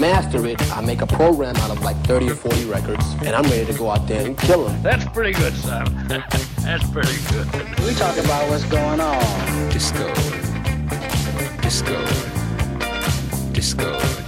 Master it, I make a program out of like 30 or 40 records, and I'm ready to go out there and kill them. That's pretty good, son. That's pretty good. We talk about what's going on. Disco. Disco. Disco. Disco.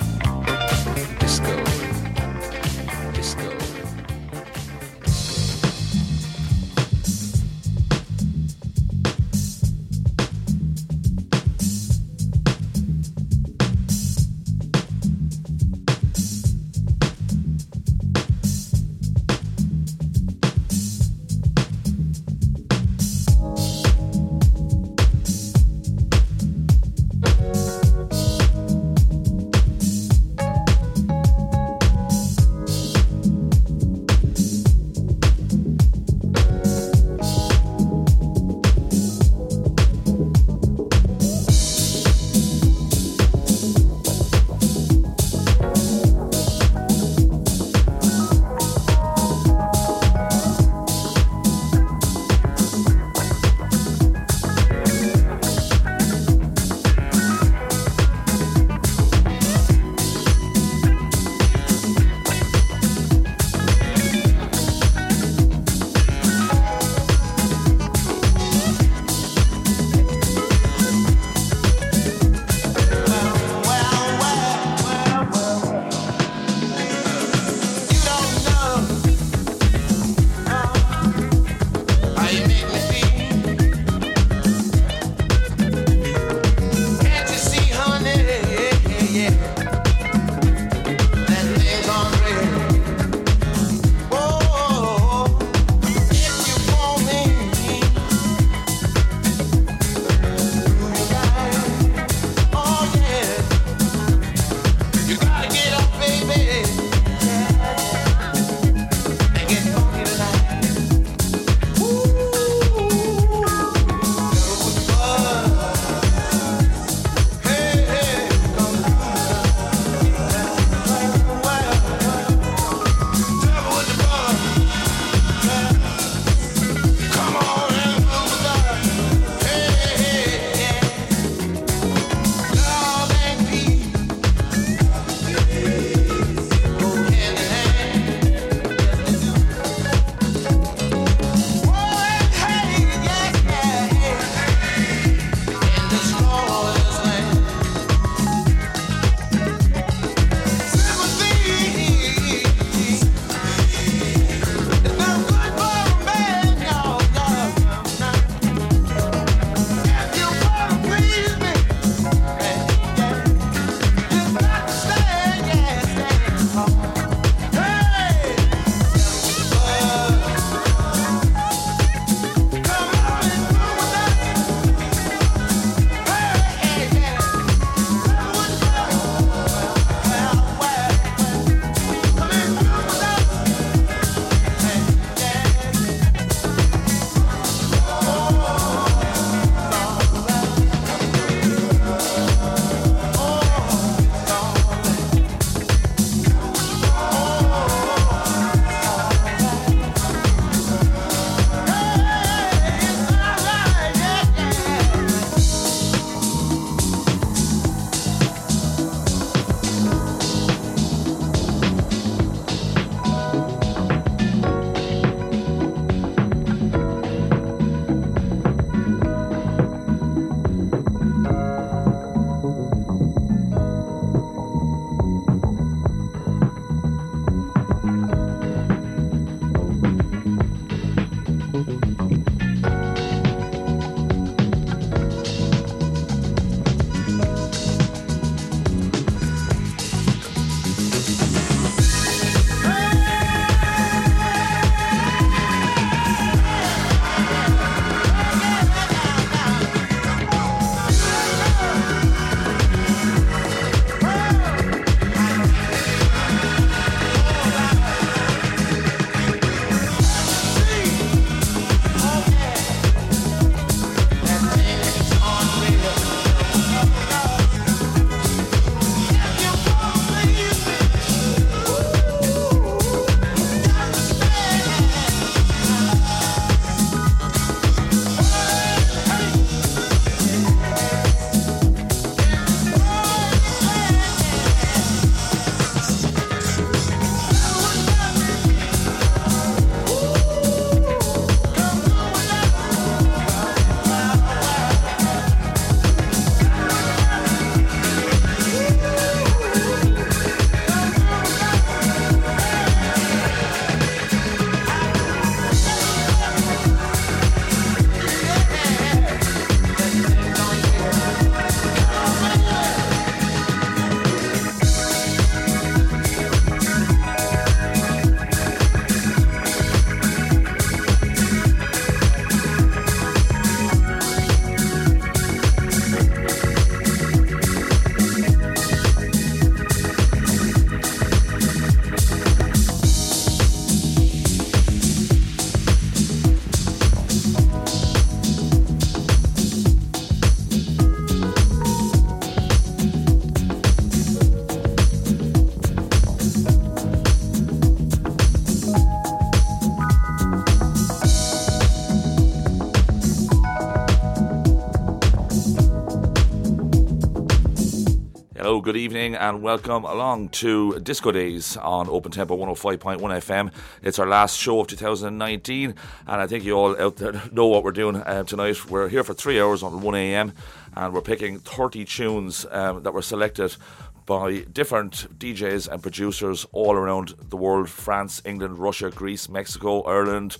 Good evening, and welcome along to Disco Days on Open Tempo 105.1 FM. It's our last show of 2019, and I think you all out there know what we're doing uh, tonight. We're here for three hours on 1 a.m., and we're picking 30 tunes um, that were selected by different DJs and producers all around the world France, England, Russia, Greece, Mexico, Ireland,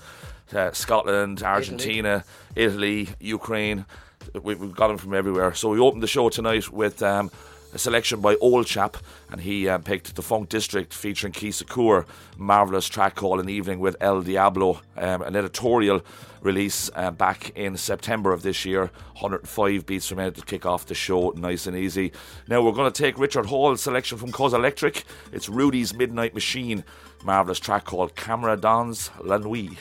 uh, Scotland, Argentina, Italy, Italy Ukraine. We, have got them from everywhere. So we opened the show tonight with. Um, a selection by Old Chap, and he um, picked The Funk District featuring Key Shakur. Marvellous track called An Evening with El Diablo, um, an editorial release uh, back in September of this year. 105 beats per minute to kick off the show, nice and easy. Now we're going to take Richard Hall's selection from Cause Electric. It's Rudy's Midnight Machine, marvellous track called Camera Dans La Nuit.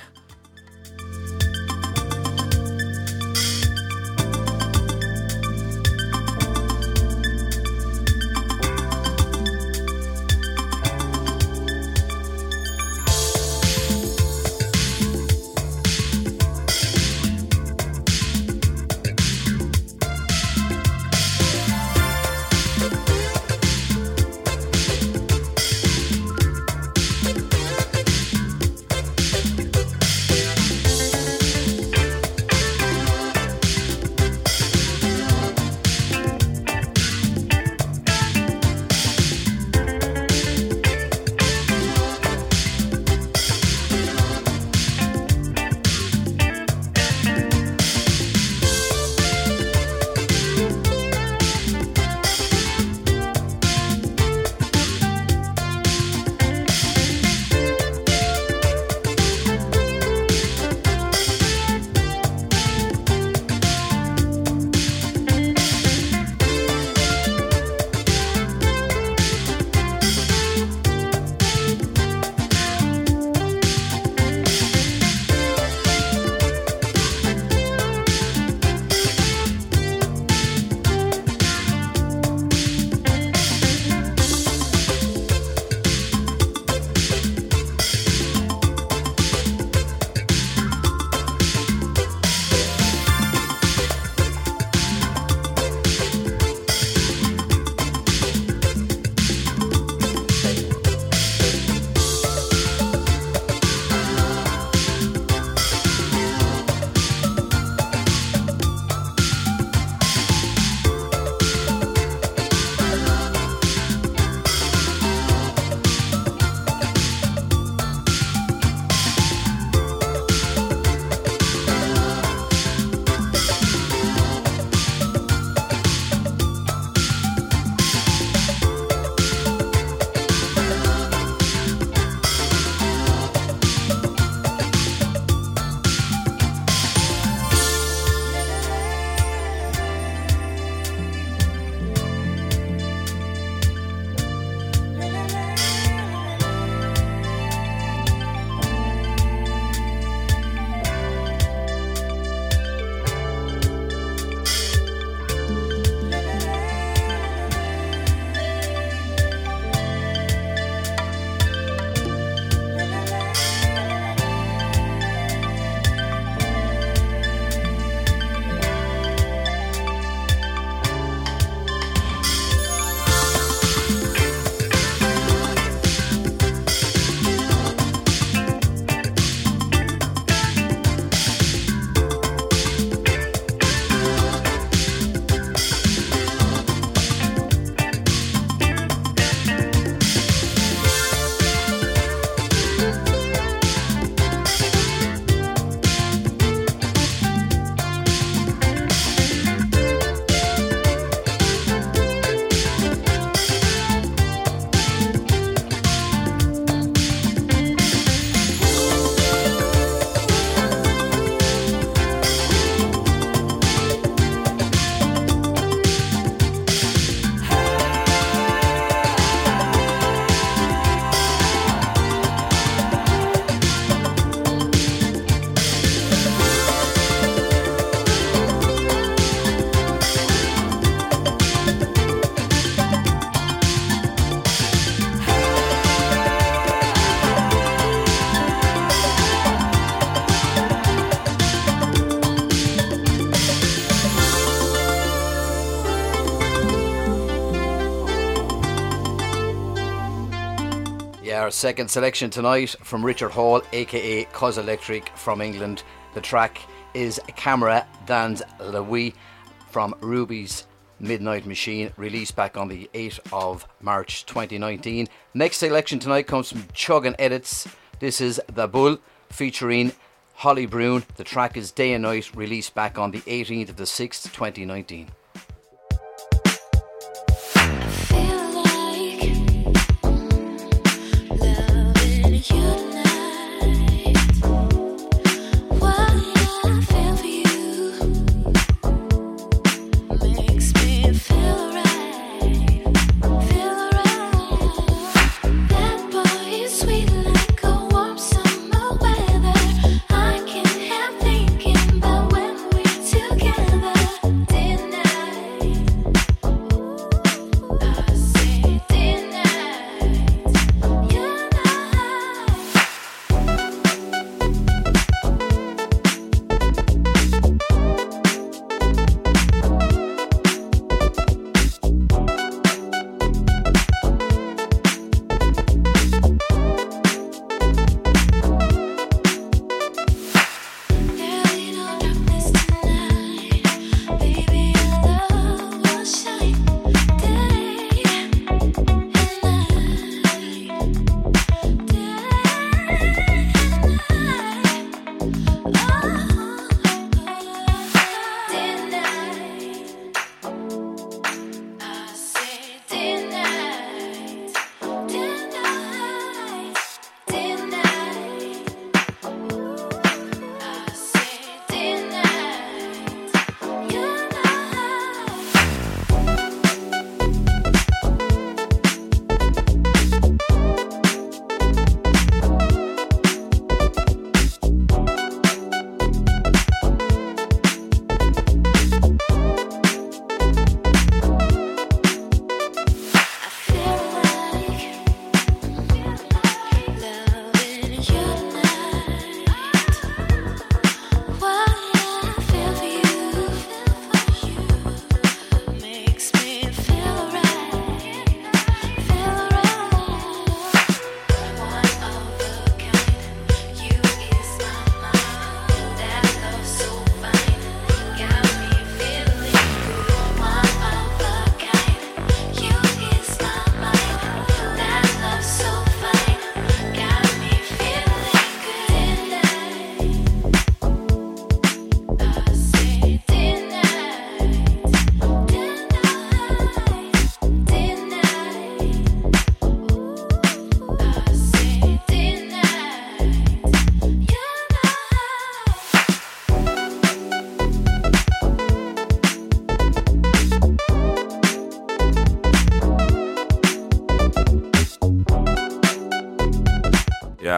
Second selection tonight from Richard Hall, aka Cos Electric from England. The track is Camera Dans Vie from Ruby's Midnight Machine, released back on the 8th of March 2019. Next selection tonight comes from Chuggin Edits. This is The Bull featuring Holly Brune. The track is Day and Night, released back on the 18th of the 6th, 2019.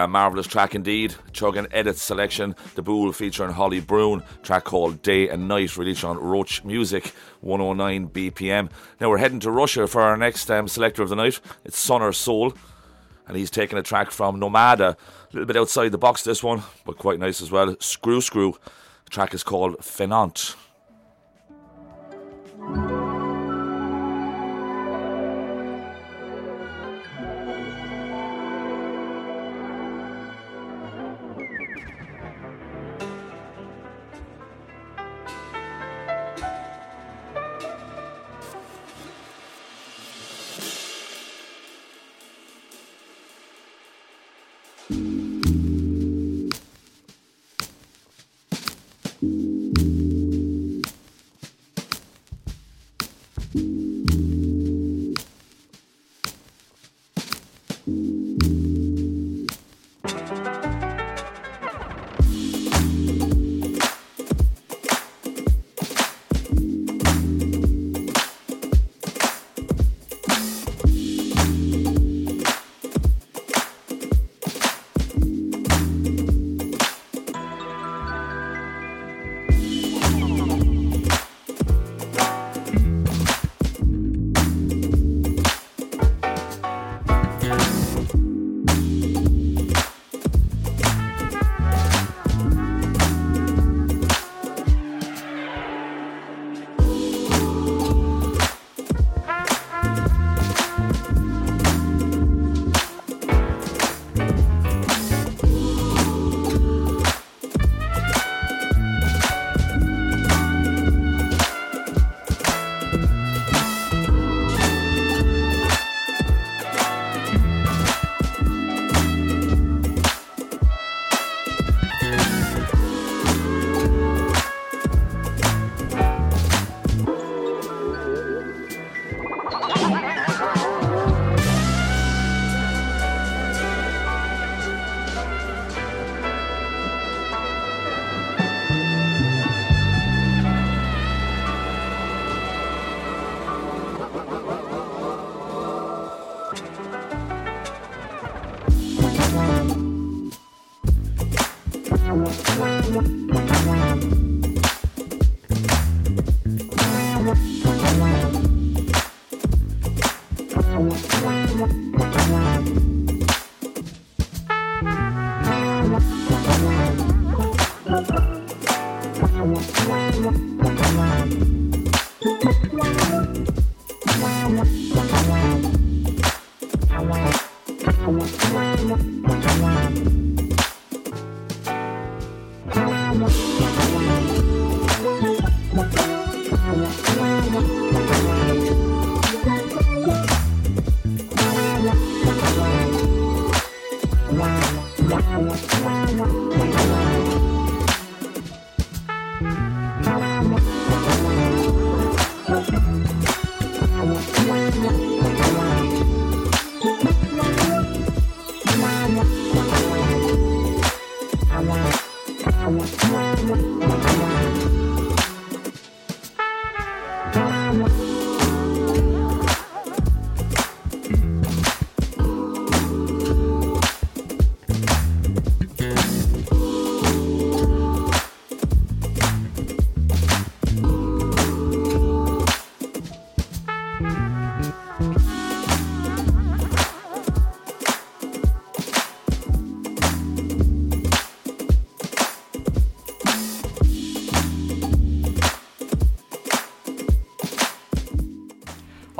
Marvellous track indeed. Chugging Edit selection, The Bull featuring Holly Brune, track called Day and Night, released on Roach Music, 109 BPM. Now we're heading to Russia for our next um, selector of the night. It's Sonor Soul, and he's taking a track from Nomada. A little bit outside the box, this one, but quite nice as well. Screw Screw. The track is called Fenant.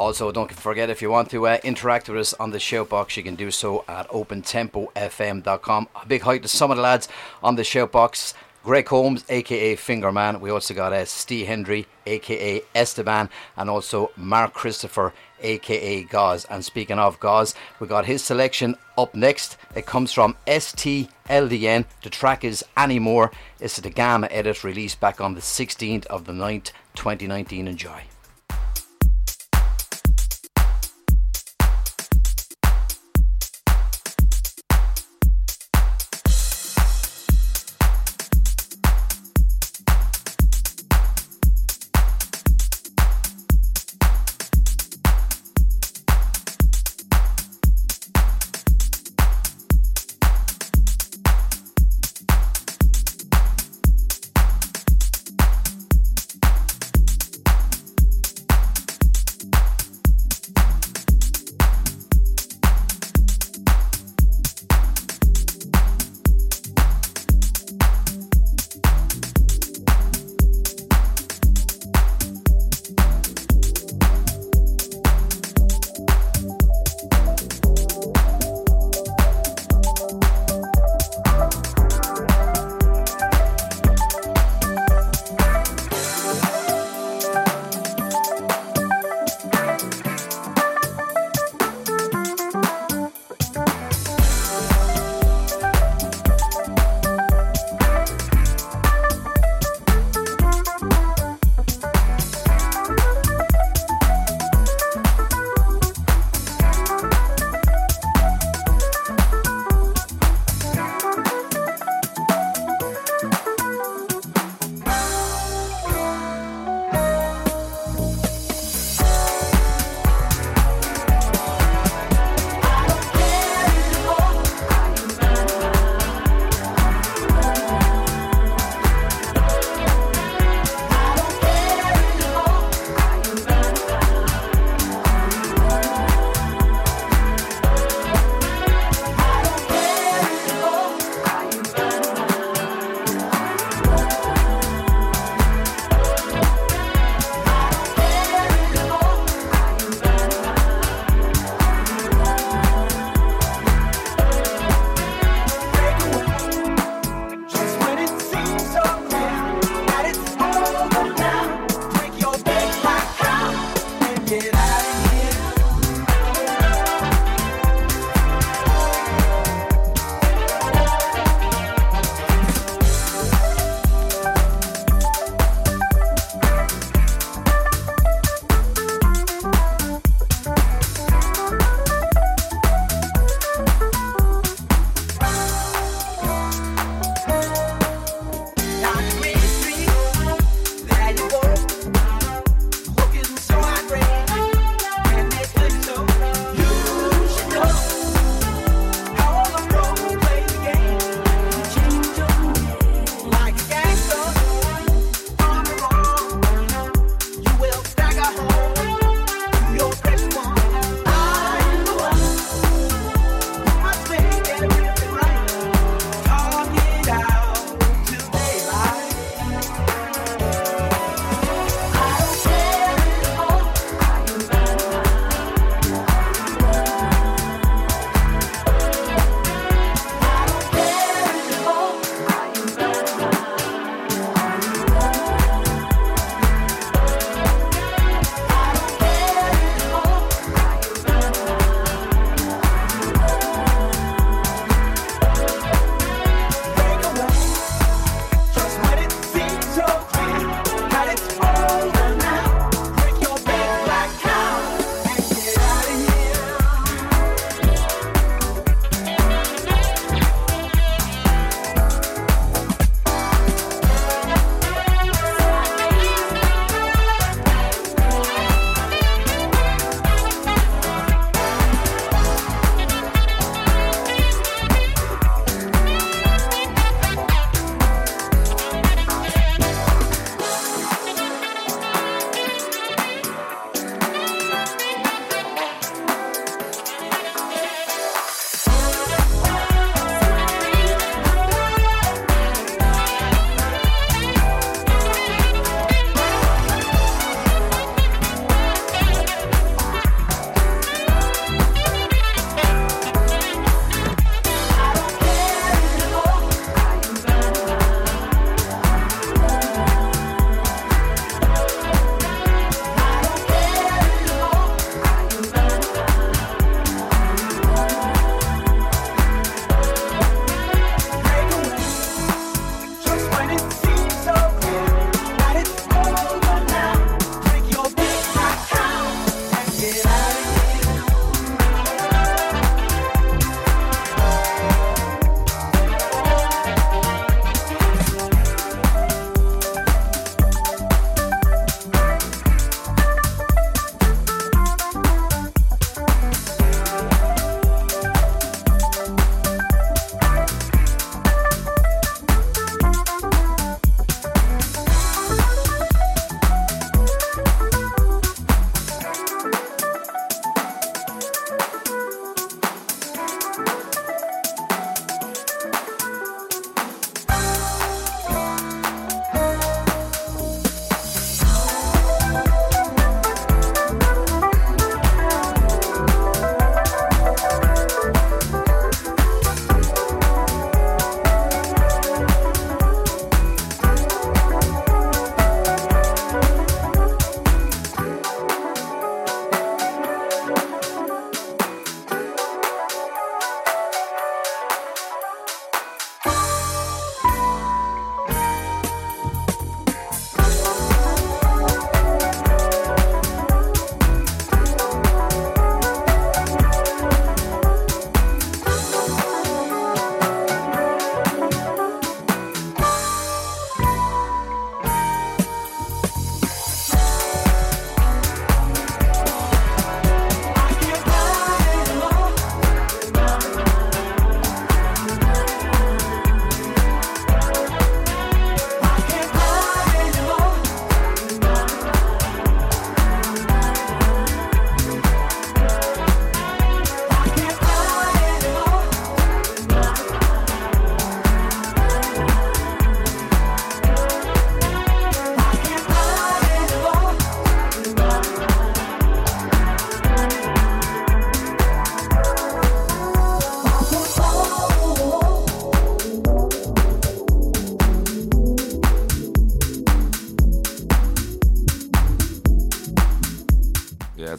Also, don't forget if you want to uh, interact with us on the shoutbox, you can do so at opentempofm.com. A big hi to some of the lads on the shoutbox. Greg Holmes, aka Fingerman. We also got uh, Steve Hendry, aka Esteban, and also Mark Christopher, aka Gauze. And speaking of Gauze, we got his selection up next. It comes from STLDN. The track is Anymore. It's the Gamma edit released back on the 16th of the 9th, 2019. Enjoy.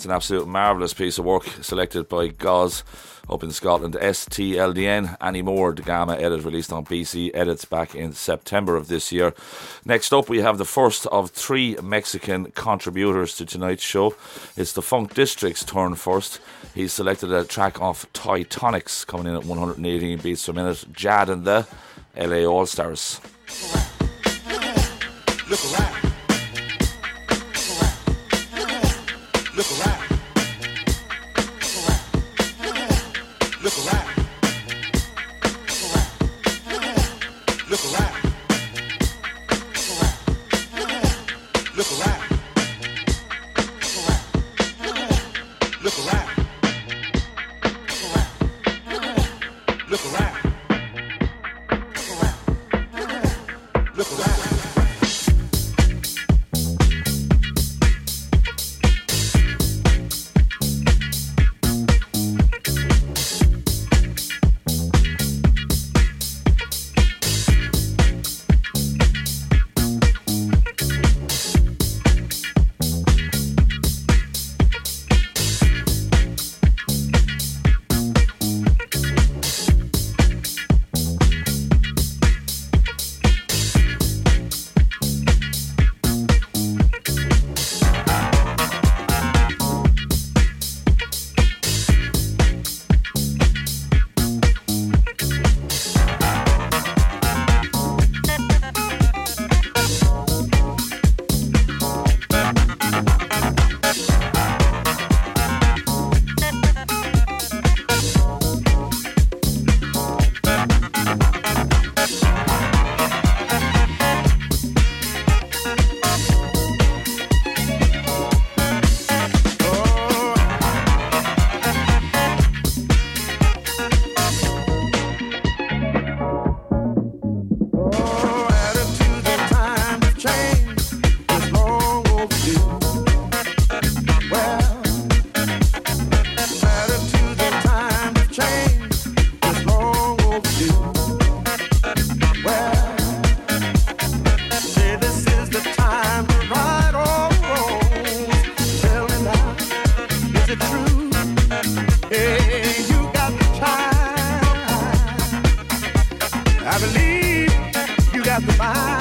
It's an absolute marvellous piece of work selected by Goz up in Scotland. STLDN Anymore, the Gamma edit released on BC Edits back in September of this year. Next up, we have the first of three Mexican contributors to tonight's show. It's the Funk District's turn first. He's selected a track off Toy Tonics coming in at 118 beats per minute. Jad and the LA All Stars. Bye.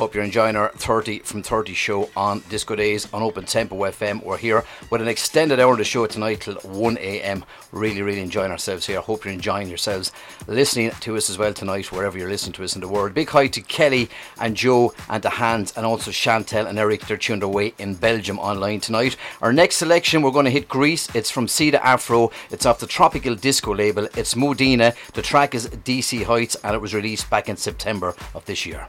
Hope you're enjoying our 30 from 30 show on Disco Days on Open Tempo FM. We're here with an extended hour of the show tonight till 1 a.m. Really, really enjoying ourselves here. Hope you're enjoying yourselves listening to us as well tonight, wherever you're listening to us in the world. Big hi to Kelly and Joe and to Hans and also Chantel and Eric. They're tuned away in Belgium online tonight. Our next selection, we're going to hit Greece. It's from Ceda Afro. It's off the Tropical Disco label. It's Modena. The track is DC Heights and it was released back in September of this year.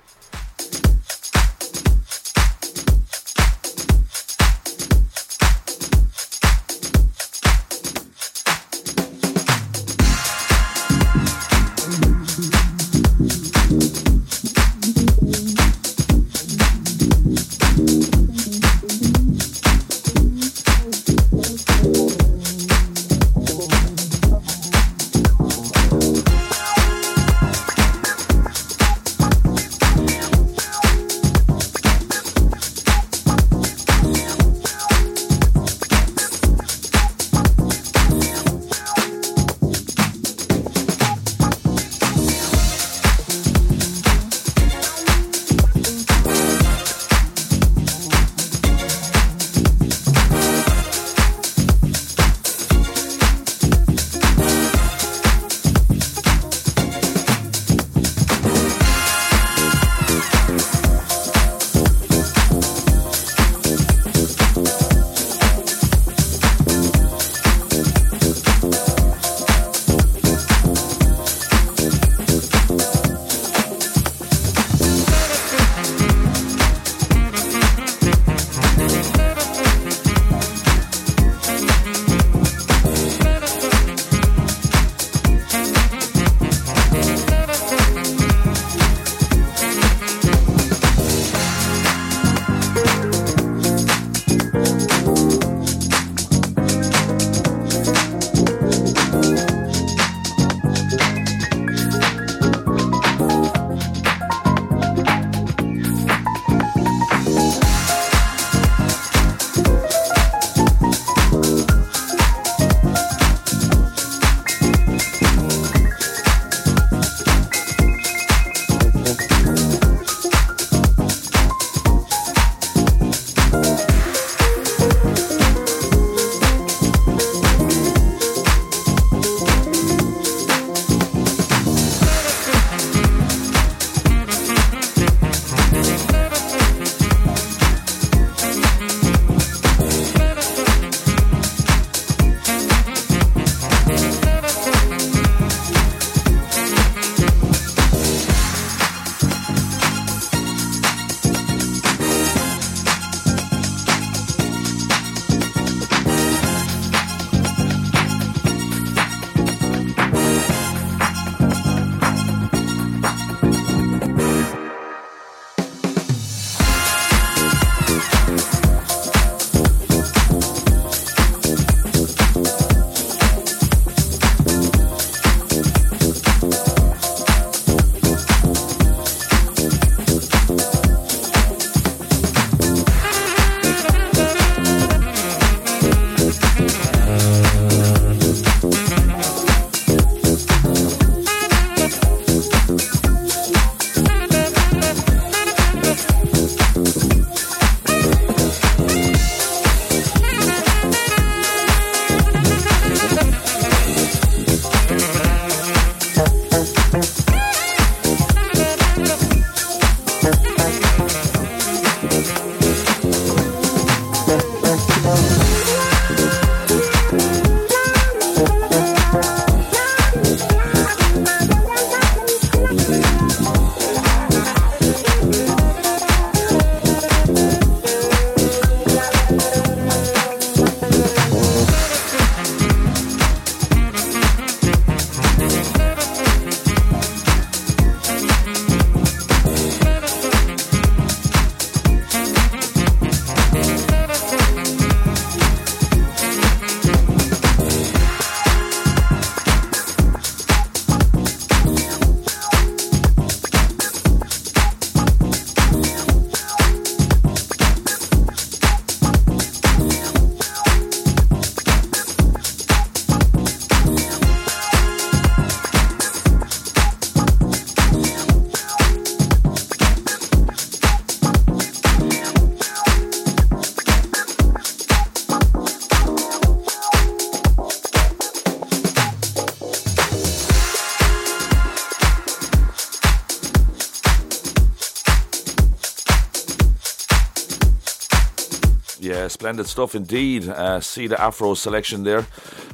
Splendid stuff indeed. Uh, see the Afro selection there,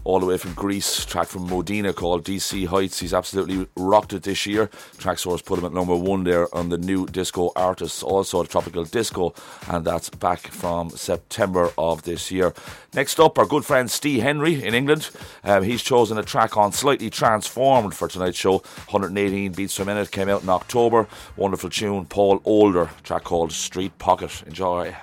all the way from Greece. Track from Modena called DC Heights. He's absolutely rocked it this year. Traxsource put him at number one there on the new disco artists, also tropical disco, and that's back from September of this year. Next up, our good friend Steve Henry in England. Um, he's chosen a track on Slightly Transformed for tonight's show. 118 beats per minute came out in October. Wonderful tune. Paul Older, track called Street Pocket. Enjoy.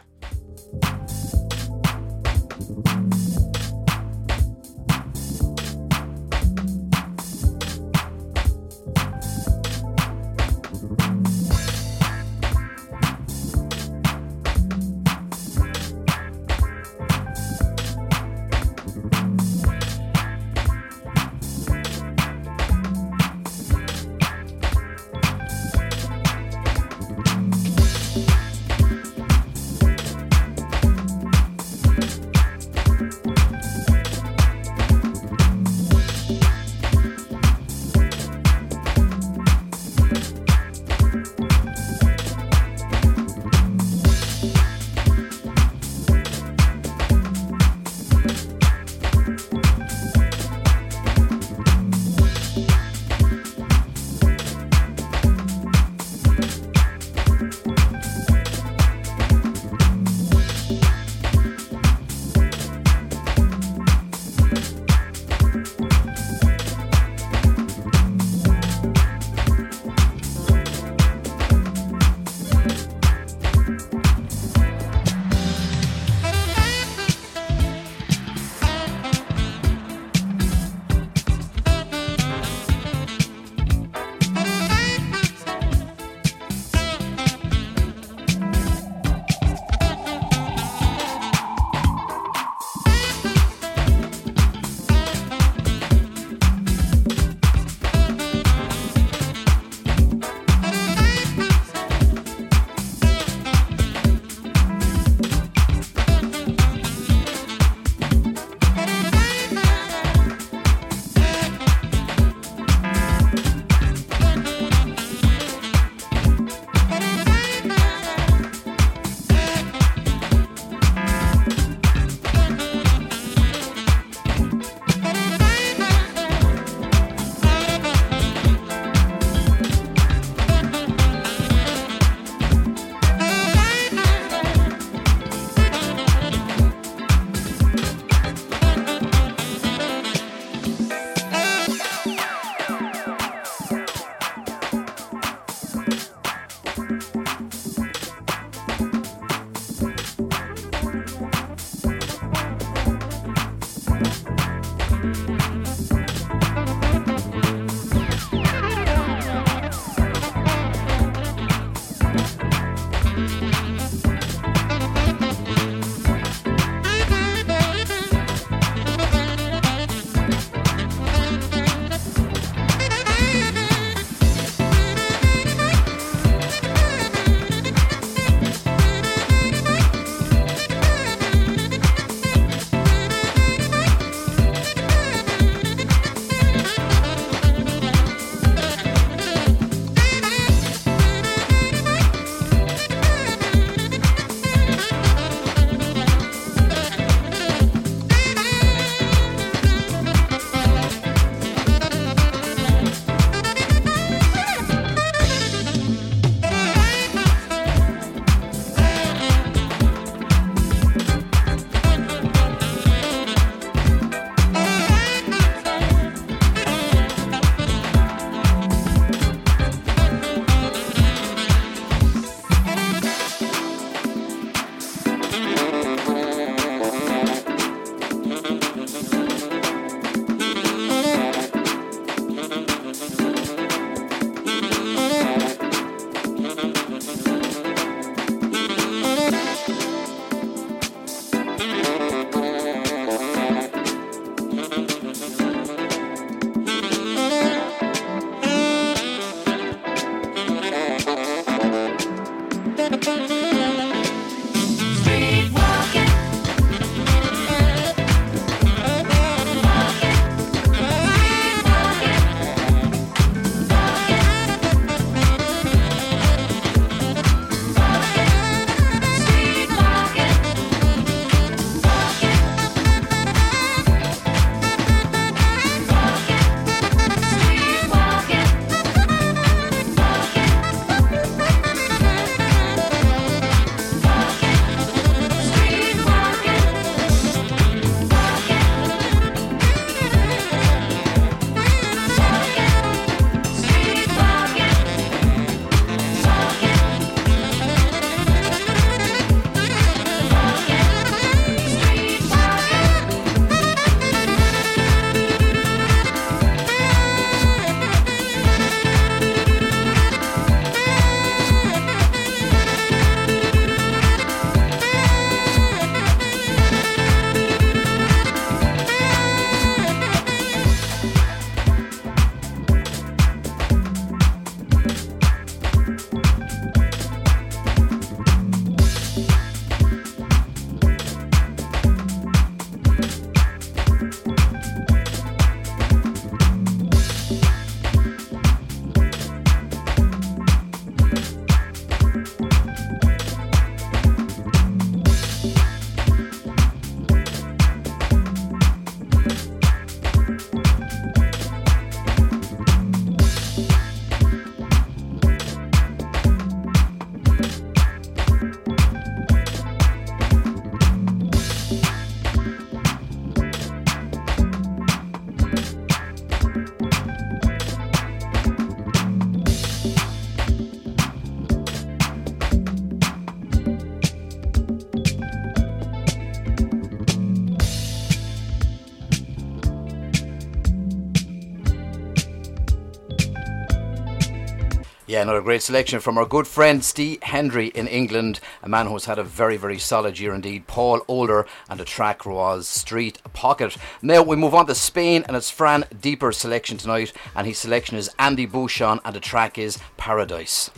Another great selection from our good friend Steve Hendry in England, a man who's had a very, very solid year indeed. Paul Older, and the track was Street Pocket. Now we move on to Spain, and it's Fran Deeper's selection tonight, and his selection is Andy Bouchon, and the track is Paradise.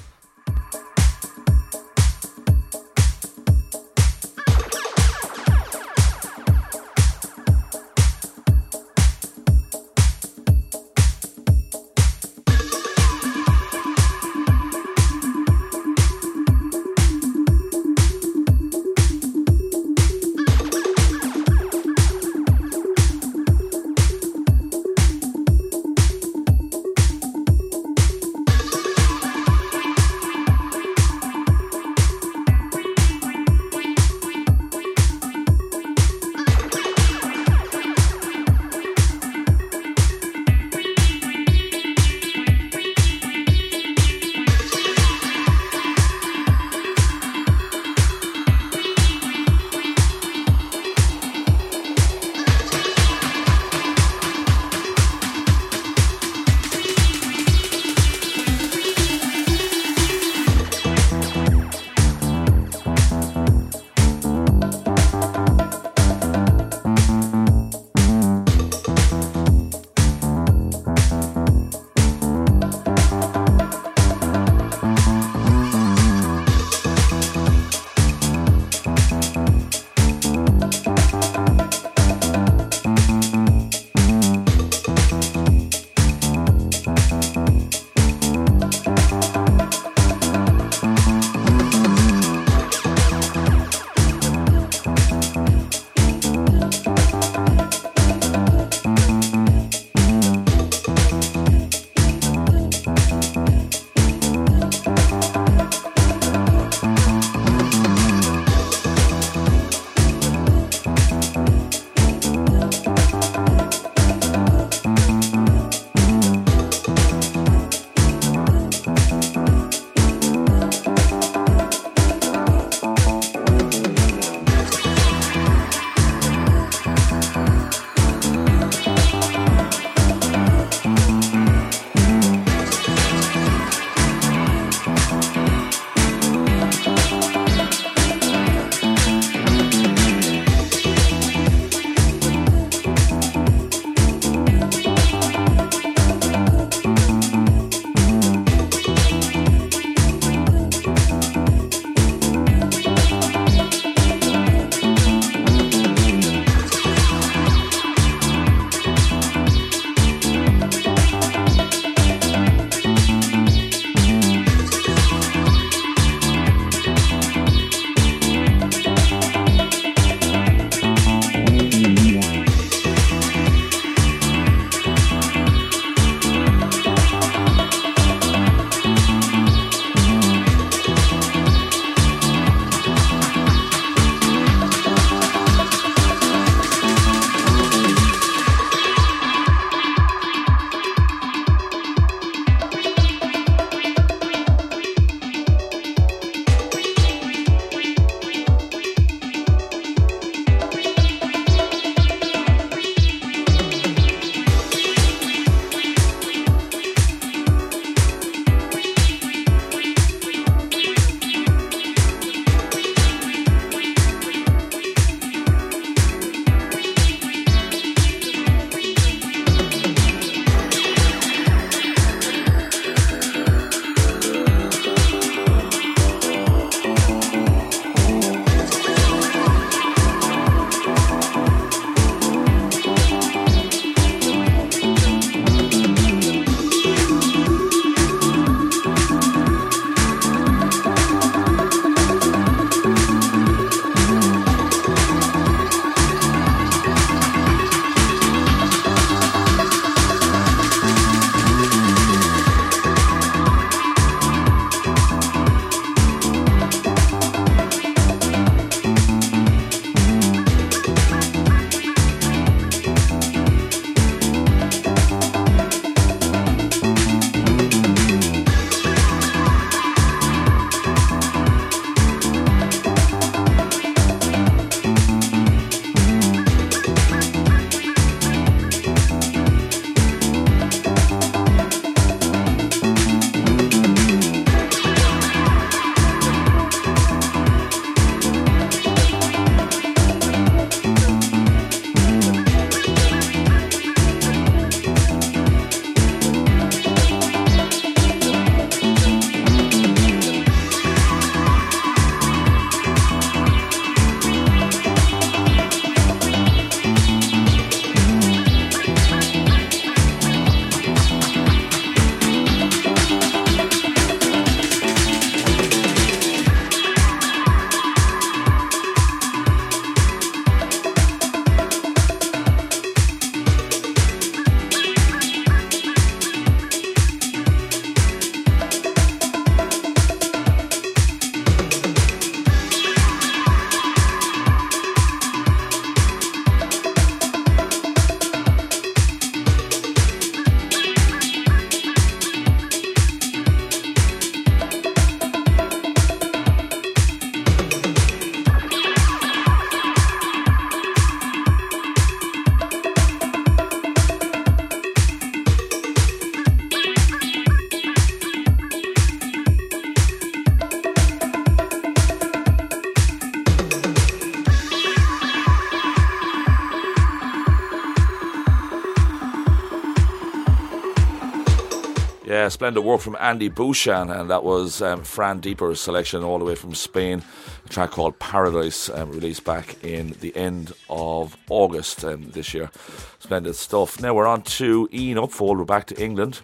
Yeah, splendid work from Andy Bouchan, and that was um, Fran Deeper's selection all the way from Spain. A track called Paradise, um, released back in the end of August um, this year. Splendid stuff. Now we're on to Ian Upfold. We're back to England,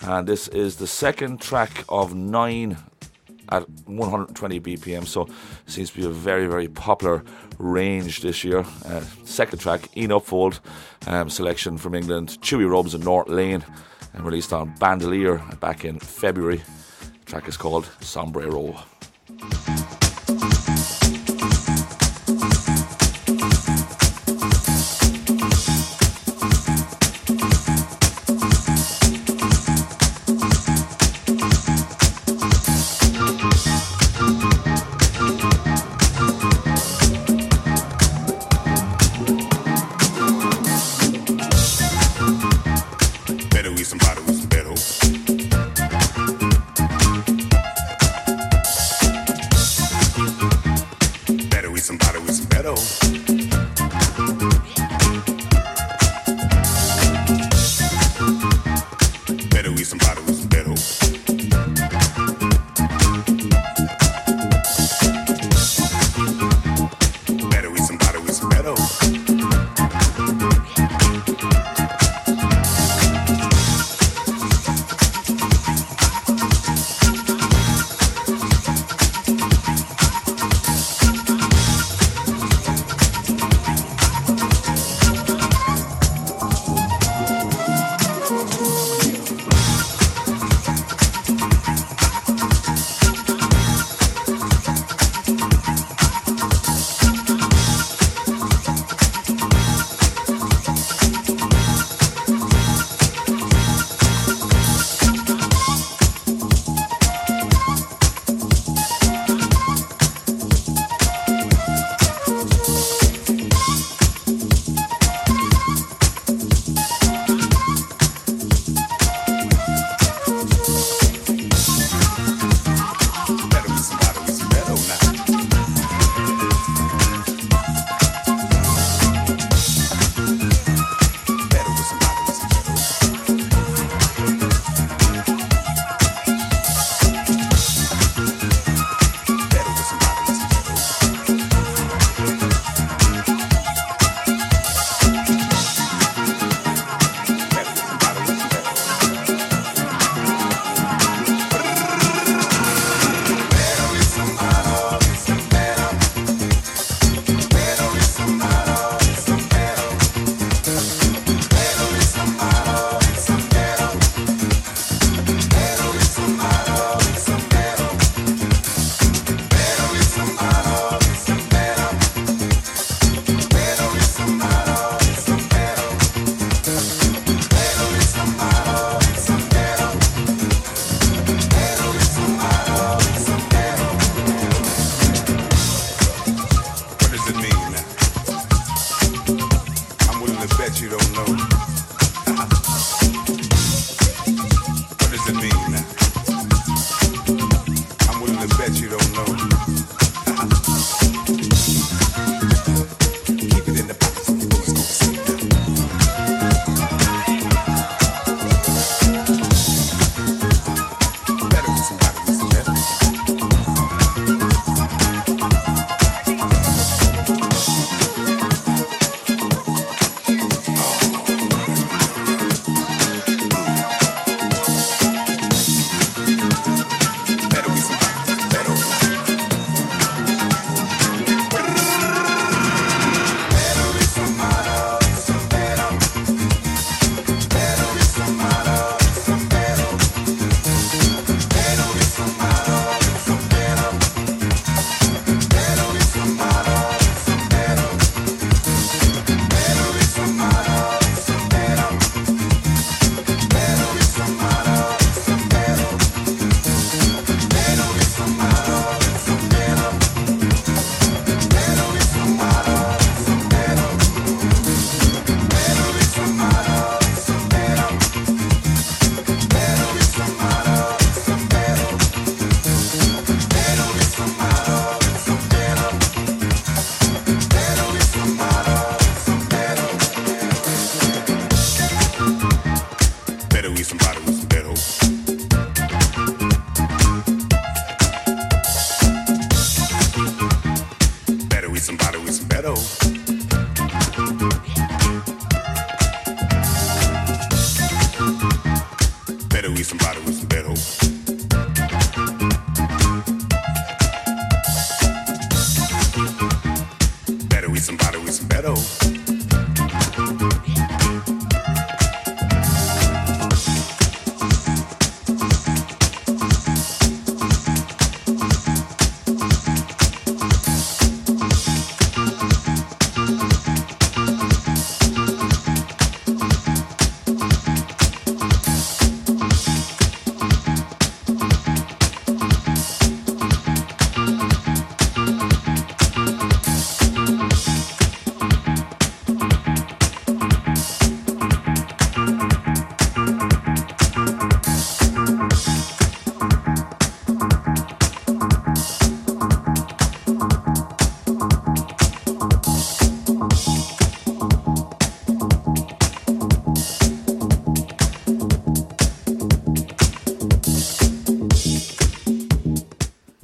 and this is the second track of nine at 120 BPM. So seems to be a very, very popular range this year. Uh, second track, Ian Upfold, um, selection from England, Chewy Rubs and North Lane, released on Bandolier back in February. The track is called Sombrero.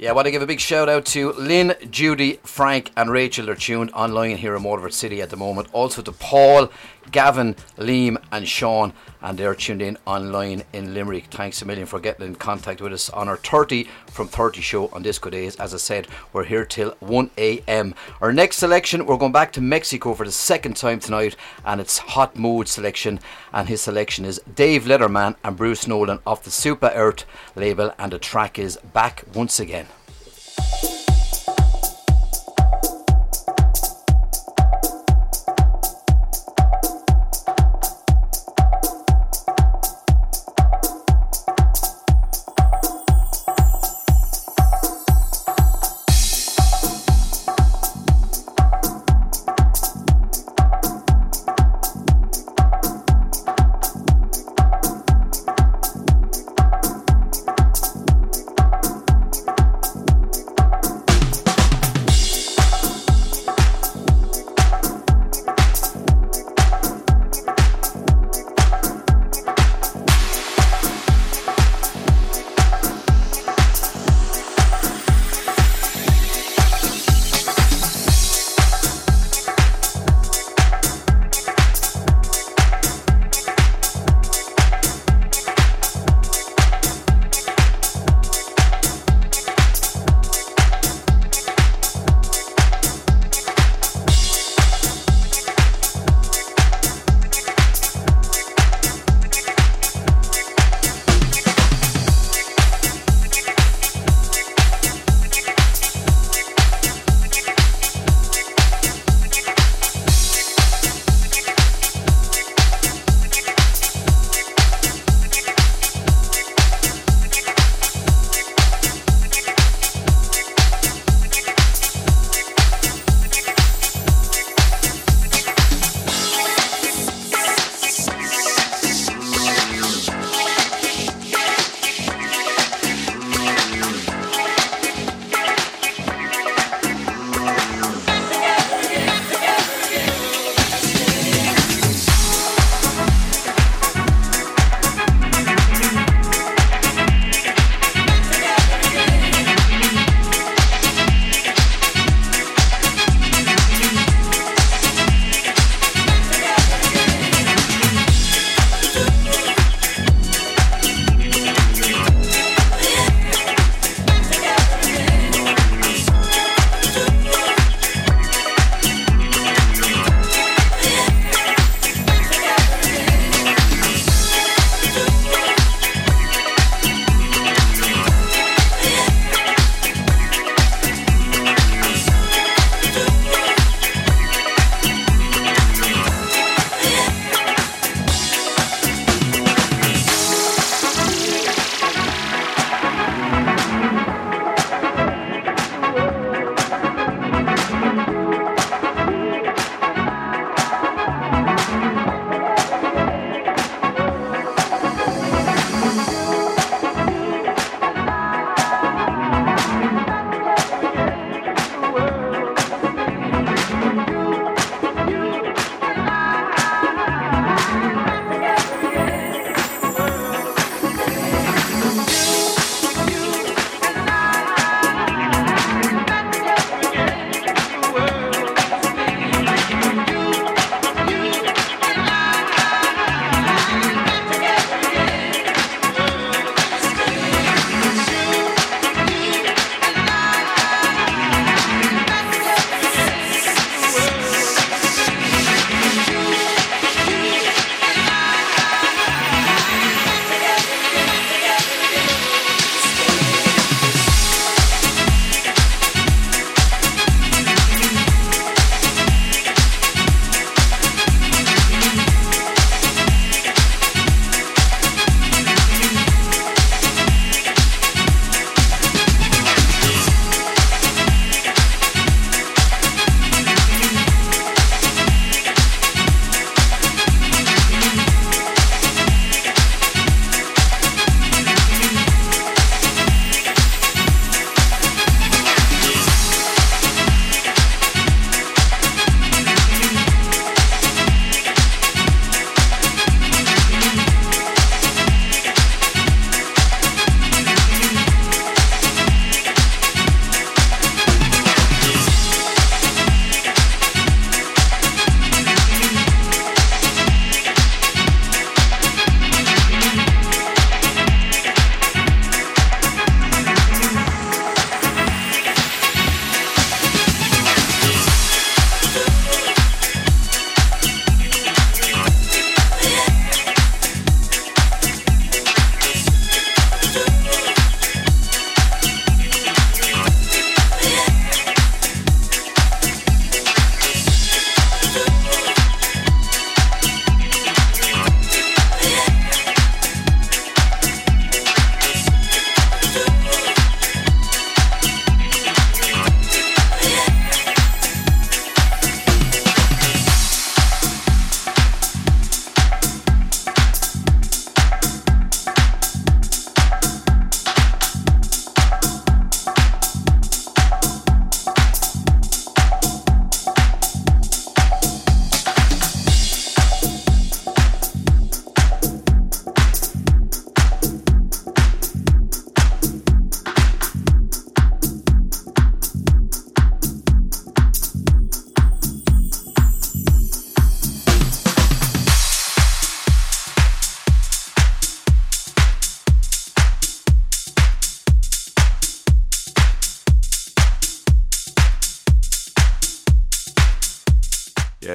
Yeah, I want to give a big shout out to Lynn, Judy, Frank, and Rachel. They're tuned online here in Waterford City at the moment. Also to Paul, Gavin, Liam, and Sean, and they're tuned in online in Limerick. Thanks a million for getting in contact with us on our 30 from 30 show on Disco Days. As I said, we're here till 1 a.m. Our next selection, we're going back to Mexico for the second time tonight, and it's Hot Mood selection. And his selection is Dave Letterman and Bruce Nolan off the Super Earth label, and the track is Back Once Again.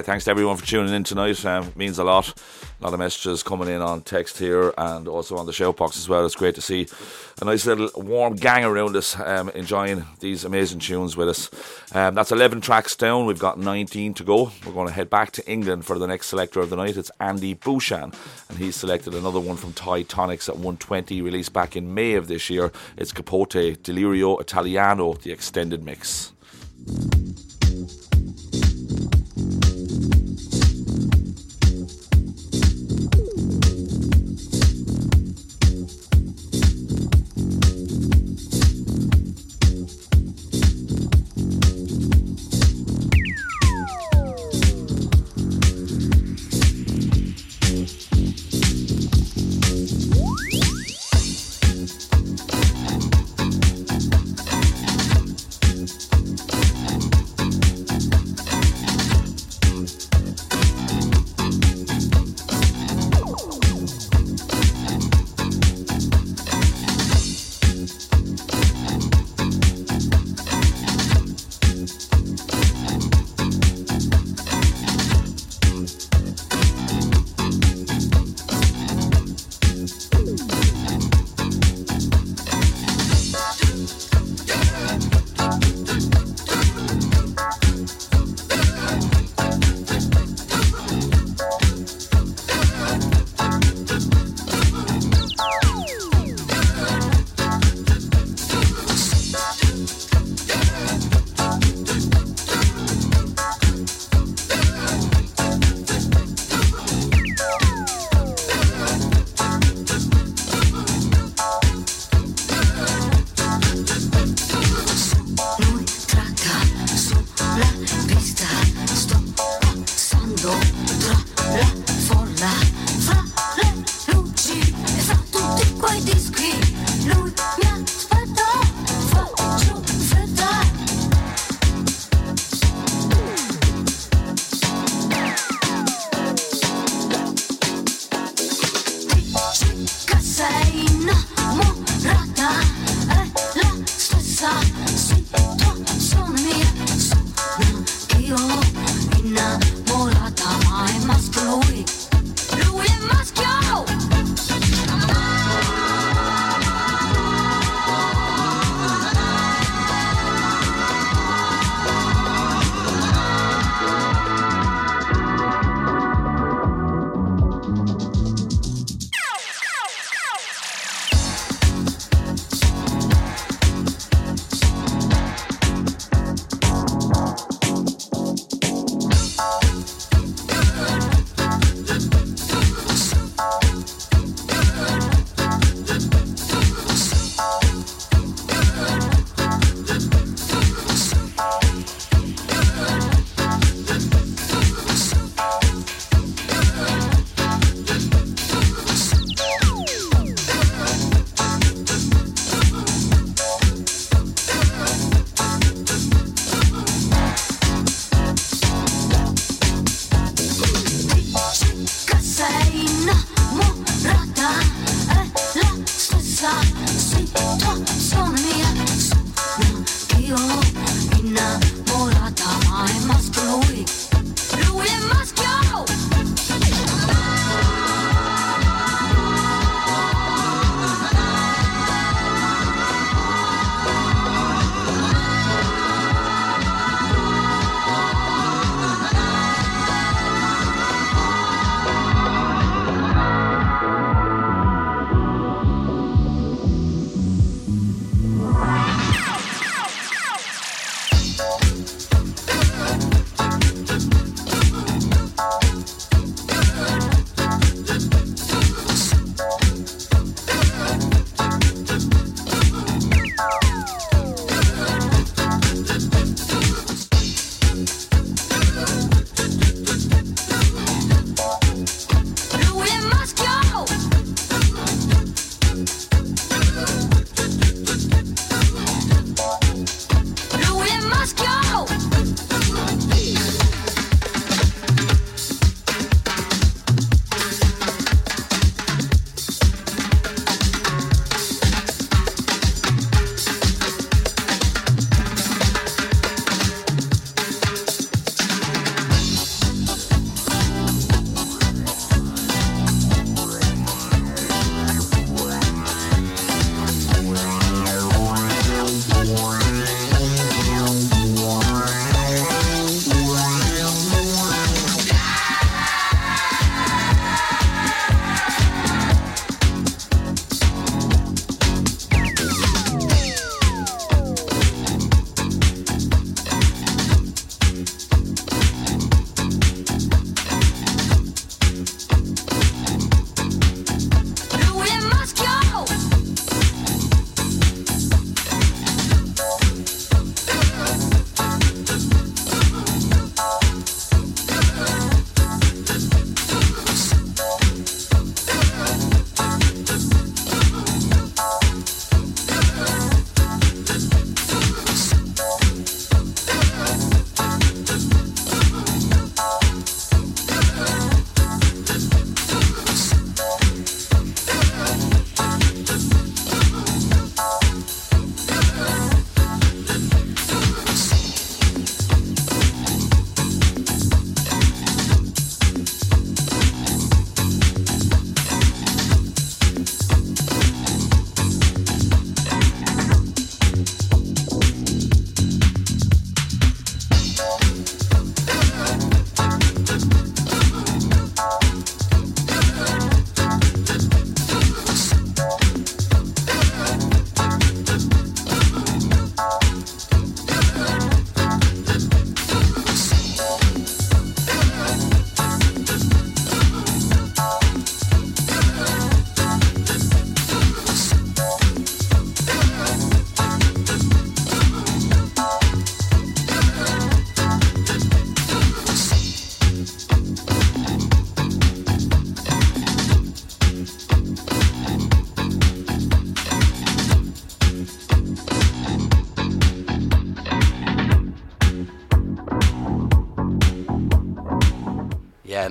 Thanks to everyone for tuning in tonight. Um, it means a lot. A lot of messages coming in on text here and also on the shout box as well. It's great to see a nice little warm gang around us um, enjoying these amazing tunes with us. Um, that's 11 tracks down. We've got 19 to go. We're going to head back to England for the next selector of the night. It's Andy Bouchan, and he's selected another one from Thai Tonics at 120, released back in May of this year. It's Capote Delirio Italiano, the extended mix.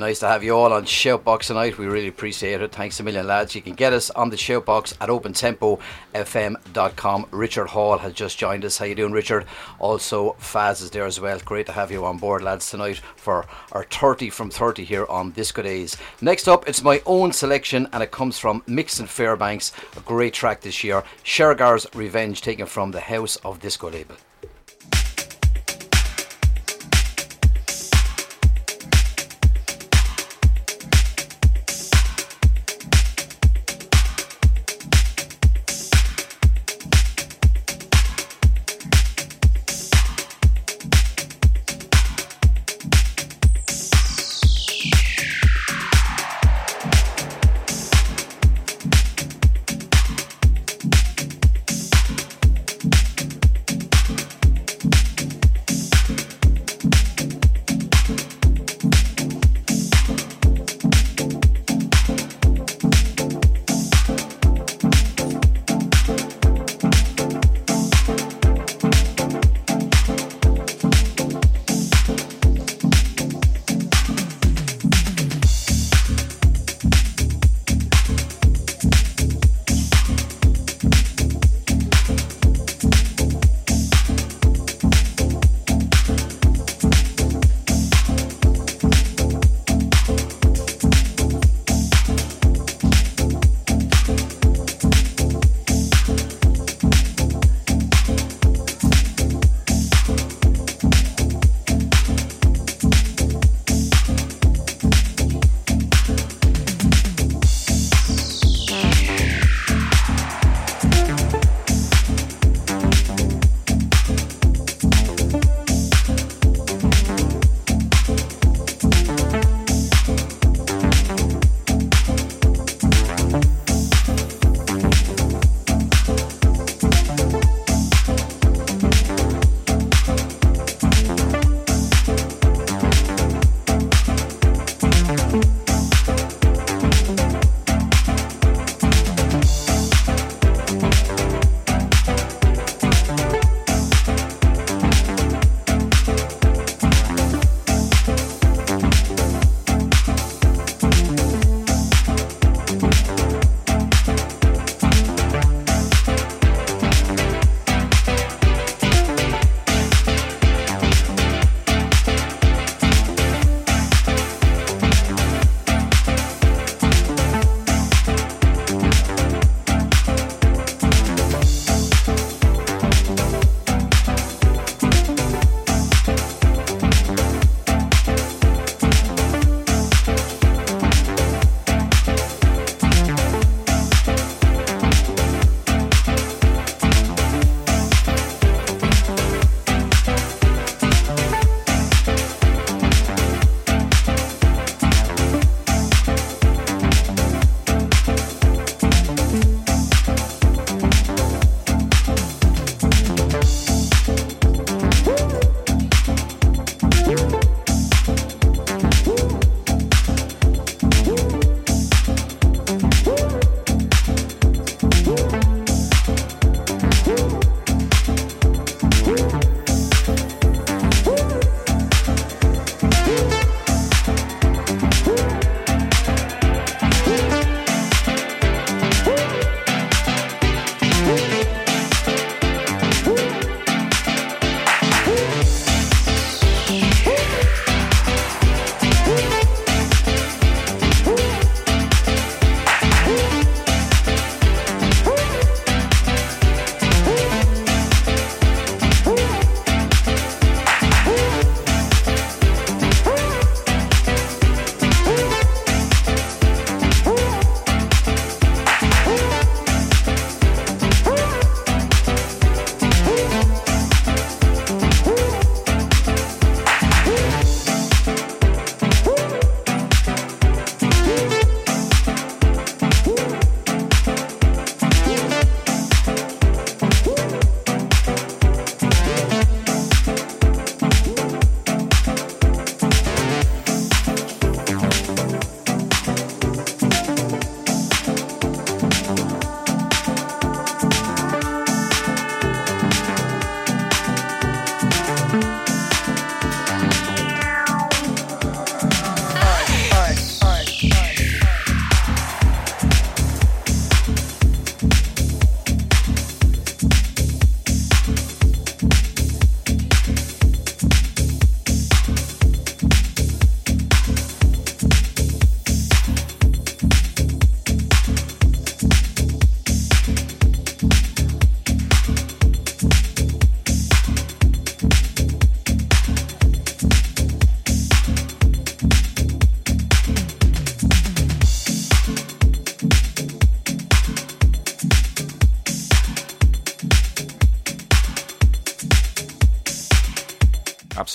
Nice to have you all on Shoutbox tonight. We really appreciate it. Thanks a million, lads. You can get us on the Shoutbox at opentempofm.com. Richard Hall has just joined us. How you doing, Richard? Also, Faz is there as well. Great to have you on board, lads, tonight for our 30 from 30 here on Disco Days. Next up, it's my own selection, and it comes from Mixon Fairbanks. A great track this year. Shergar's Revenge, taken from the House of Disco label.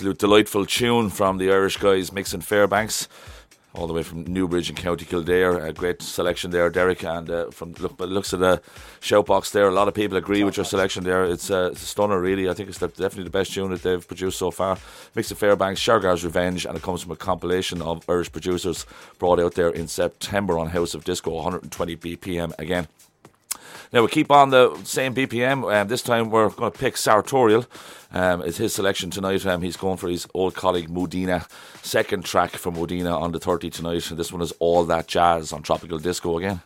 Absolute delightful tune from the Irish guys mixing Fairbanks. All the way from Newbridge and County Kildare, a great selection there, Derek. And uh, from look, looks at the shout box there, a lot of people agree with your selection there. It's, uh, it's a stunner, really. I think it's the, definitely the best tune that they've produced so far. Mix Fairbanks, Shergar's Revenge, and it comes from a compilation of Irish producers brought out there in September on House of Disco, 120 BPM again. Now we keep on the same BPM. Um, this time we're going to pick Sartorial. Um, it's his selection tonight. Um, he's going for his old colleague Modena. Second track from Modena on the 30 tonight. And this one is All That Jazz on Tropical Disco again.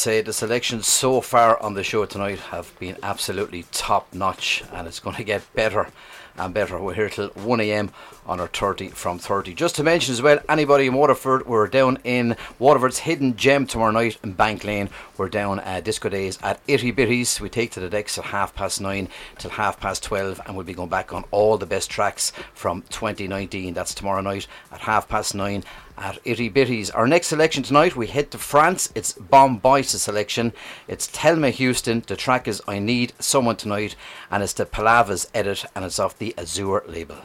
Say the selections so far on the show tonight have been absolutely top notch, and it's going to get better and better. We're here till 1 a.m. on our 30 from 30. Just to mention as well, anybody in Waterford, we're down in Waterford's Hidden Gem tomorrow night in Bank Lane. We're down at Disco Days at Itty Bitties. We take to the decks at half past nine till half past 12, and we'll be going back on all the best tracks from 2019. That's tomorrow night at half past nine at Itty Bitties. Our next selection tonight, we head to France. It's Bomboice's selection. It's Thelma Houston. The track is I Need Someone Tonight, and it's the Palavas edit, and it's off the Azure label.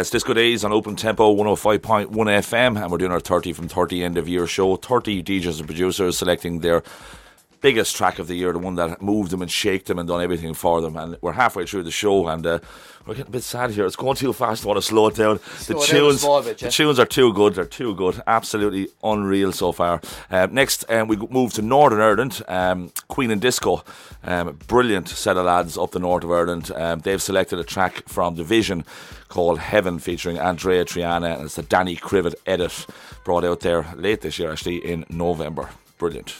It's Disco Days on Open Tempo 105.1 FM, and we're doing our 30 from 30 end of year show. 30 DJs and producers selecting their biggest track of the year, the one that moved them and shaked them and done everything for them. And we're halfway through the show, and uh, we're getting a bit sad here. It's going too fast. I want to slow it down. Slow the down tunes, small bit, yeah. the tunes are too good. They're too good. Absolutely unreal so far. Uh, next, um, we move to Northern Ireland. Um, Queen and Disco, um, brilliant set of lads up the north of Ireland. Um, they've selected a track from Division called Heaven, featuring Andreya Triana, and it's the Danny Krivit edit brought out there late this year, actually in November. Brilliant.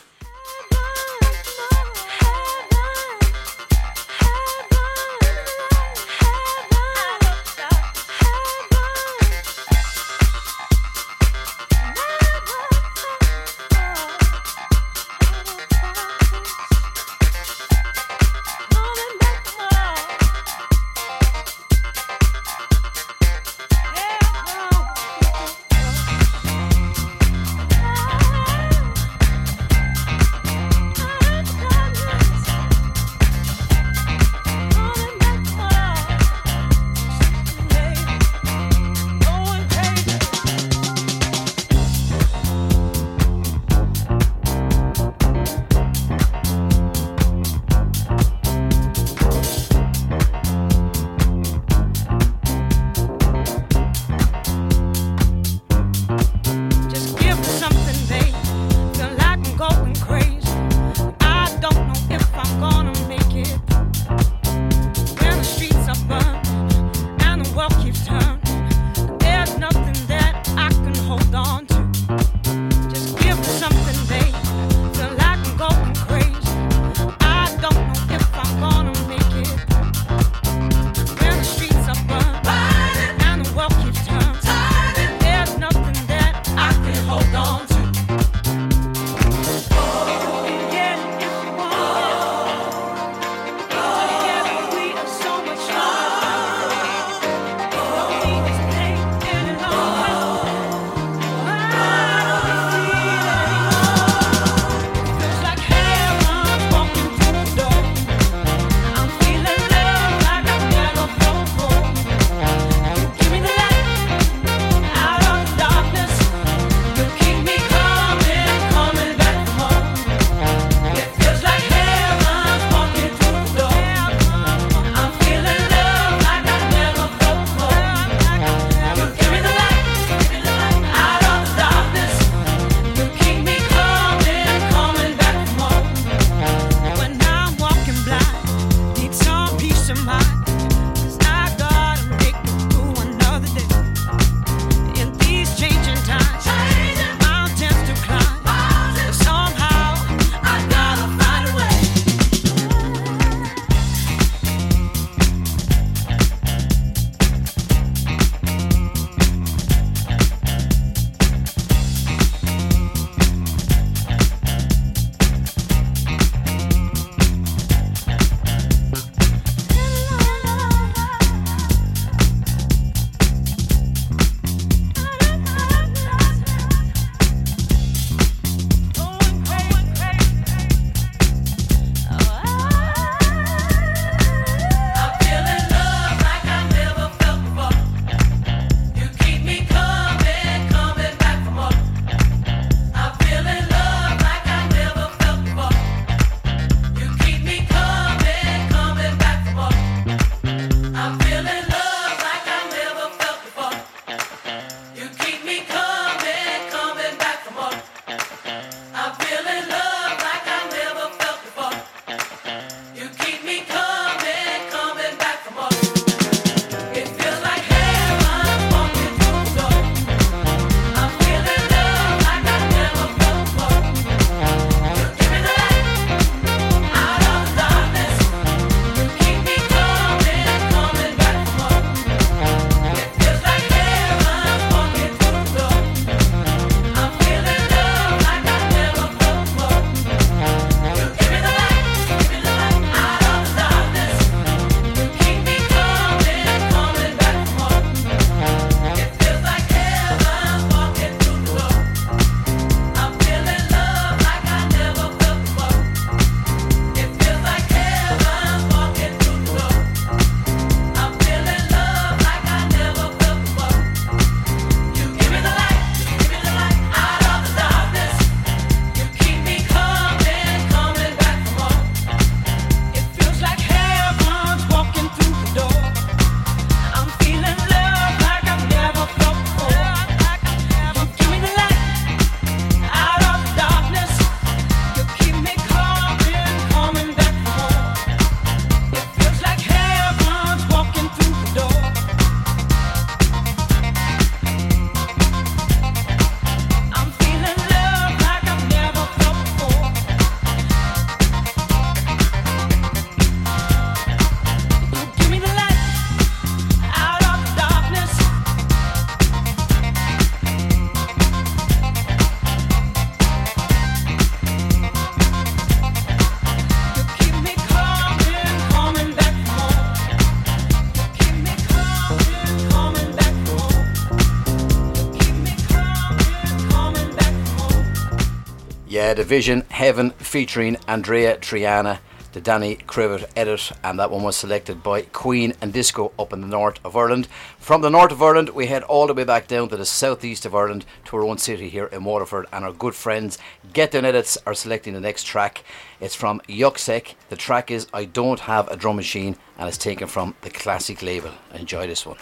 Yeah, Division Heaven featuring Andreya Triana, the Danny Krivit edit, and that one was selected by Queen and Disco up in the north of Ireland. From the north of Ireland, we head all the way back down to the southeast of Ireland to our own city here in Waterford, and our good friends Get Down Edits are selecting the next track. It's from Yuksek. The track is I Don't Have a Drum Machine, and it's taken from the classic label. Enjoy this one.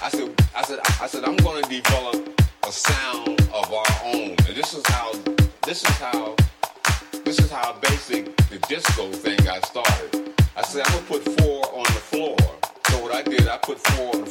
I said, I said, I said, I'm to develop a sound of our own, and this is how, this is how, this is how basic the disco thing got started. I said, I'm gonna put four on the floor. So what I did, I put four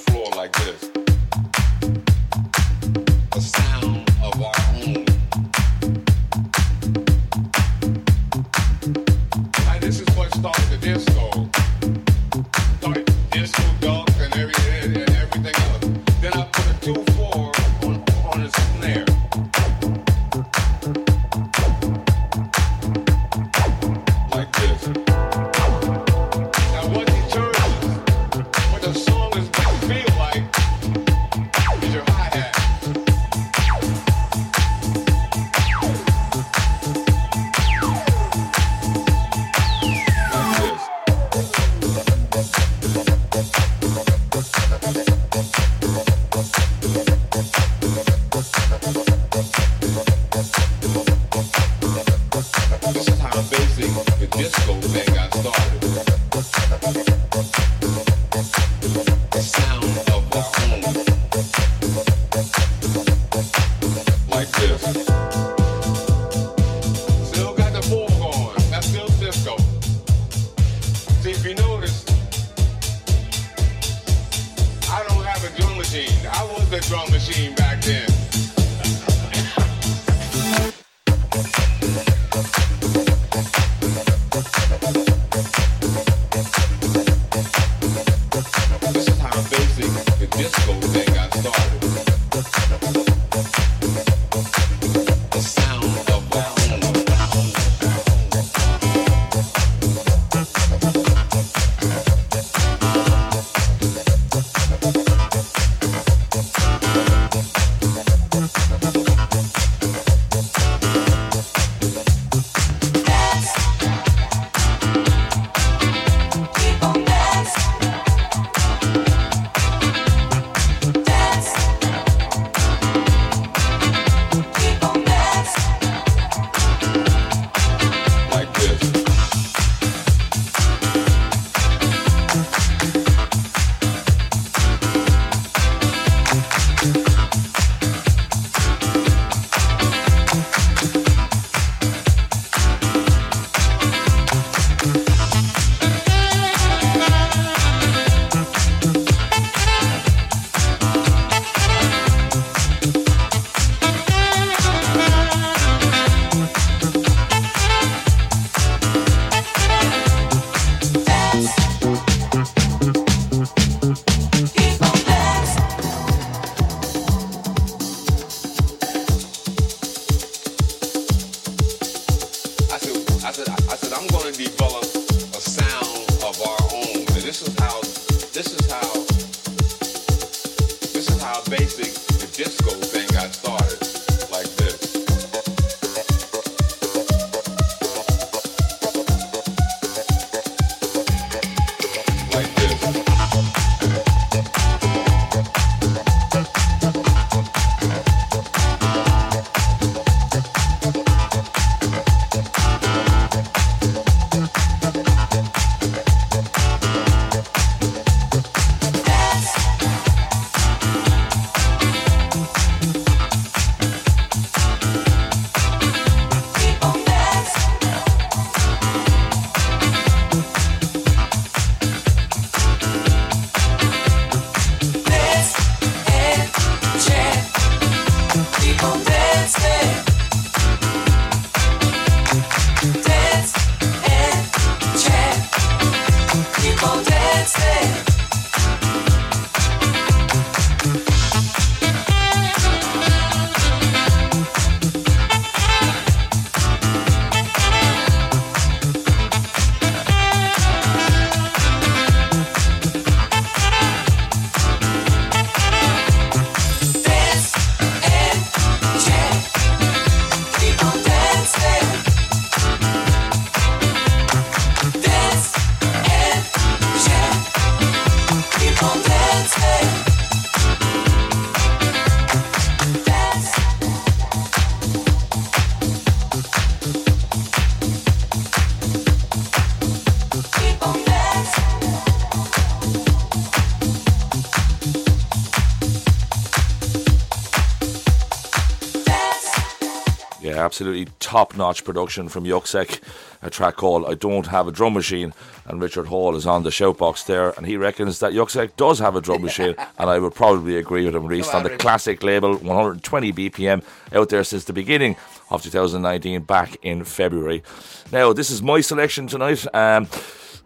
absolutely top notch production from Yuksek, a track called I Don't Have a Drum Machine. And Richard Hall is on the shoutbox there, and he reckons that Yuksek does have a drum machine, and I would probably agree with him. Released on the classic label, 120 BPM, out there since the beginning of 2019, back in February. Now, this is my selection tonight. Um,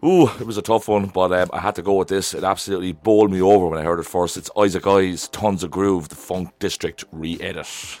Ooh, it was a tough one, but um, I had to go with this. It absolutely bowled me over when I heard it first. It's Isaac Eyes, Tons of Groove, the Funk District re edit.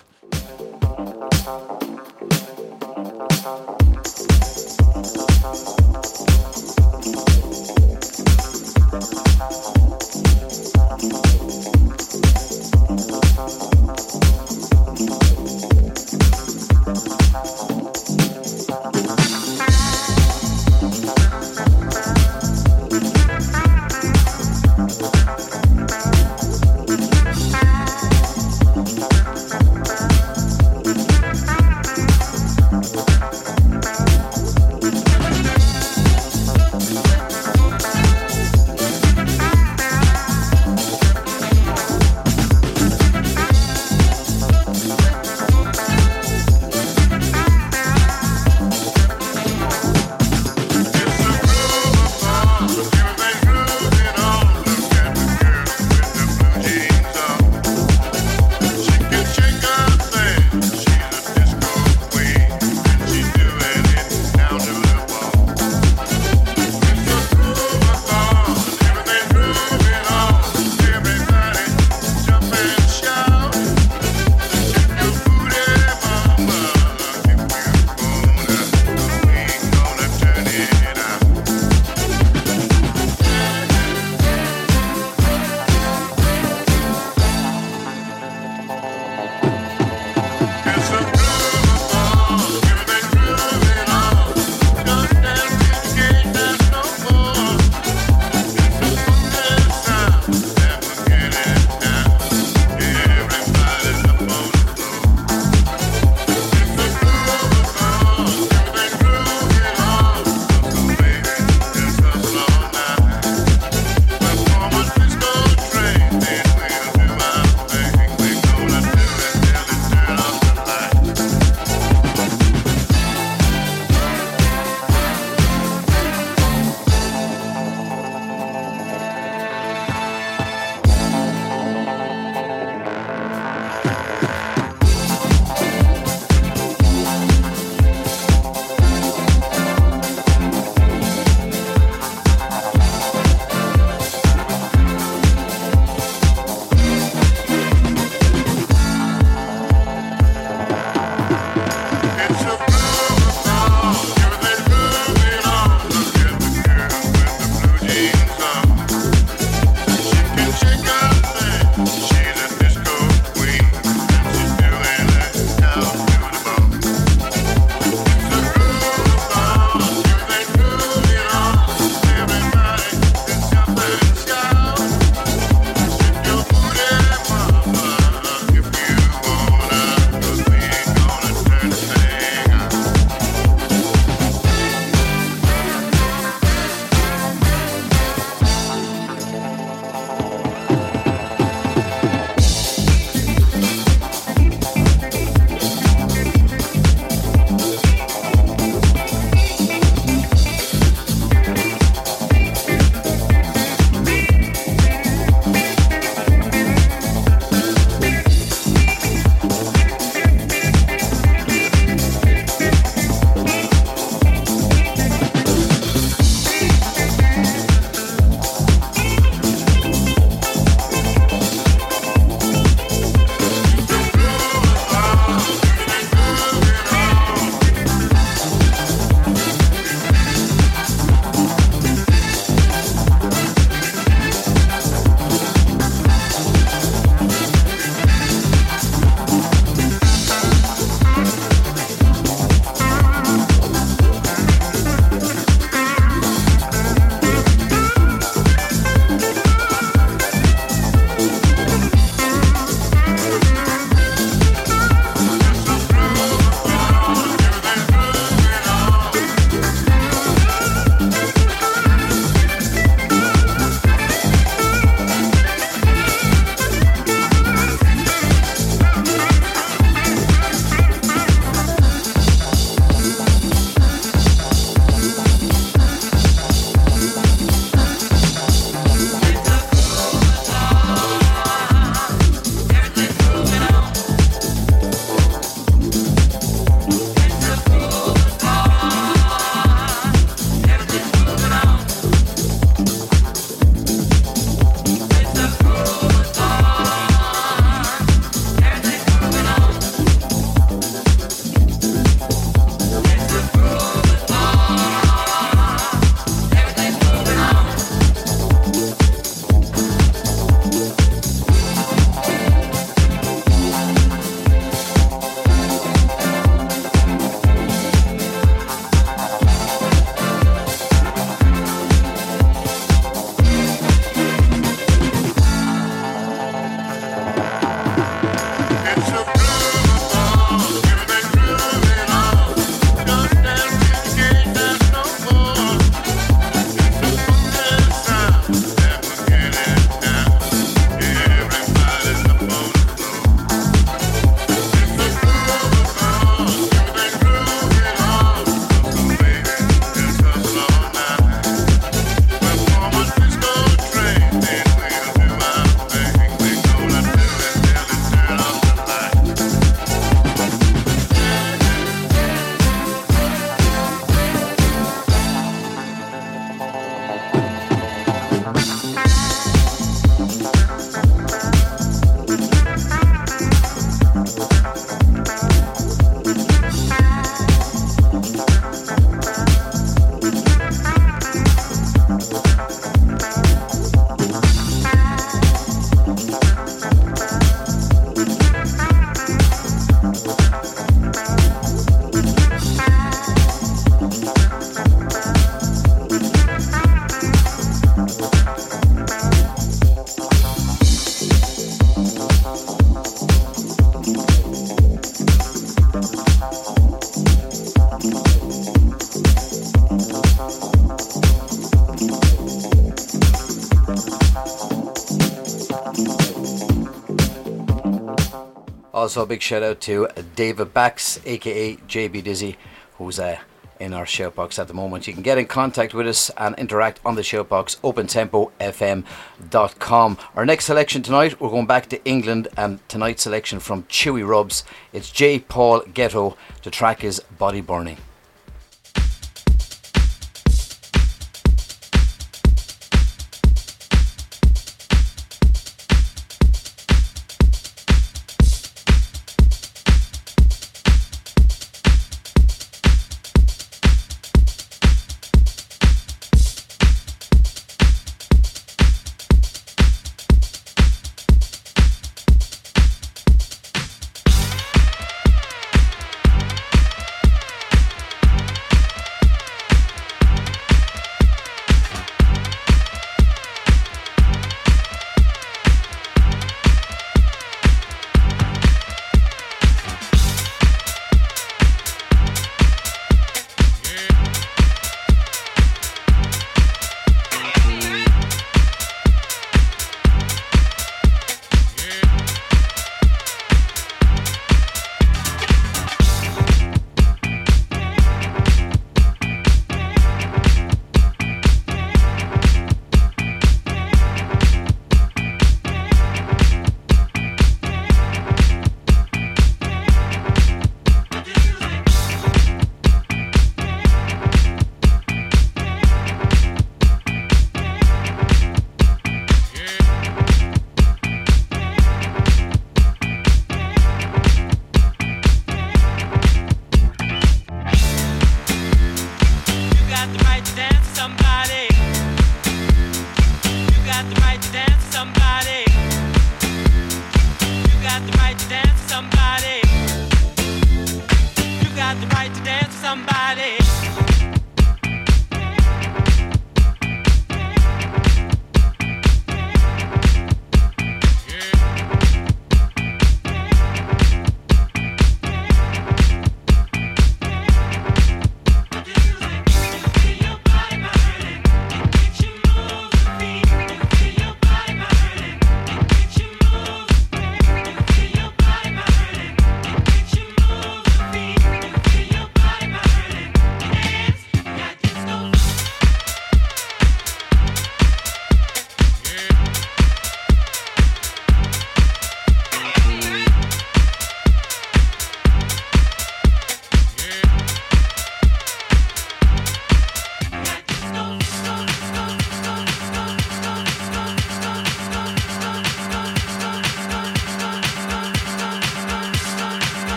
Also, a big shout out to David Bax, aka JB Dizzy, who's uh, in our shoutbox at the moment. You can get in contact with us and interact on the shoutbox, opentempofm.com. Our next selection tonight, we're going back to England, and tonight's selection from Chewy Rubs. It's J. Paul Getto. The track is Body Burning.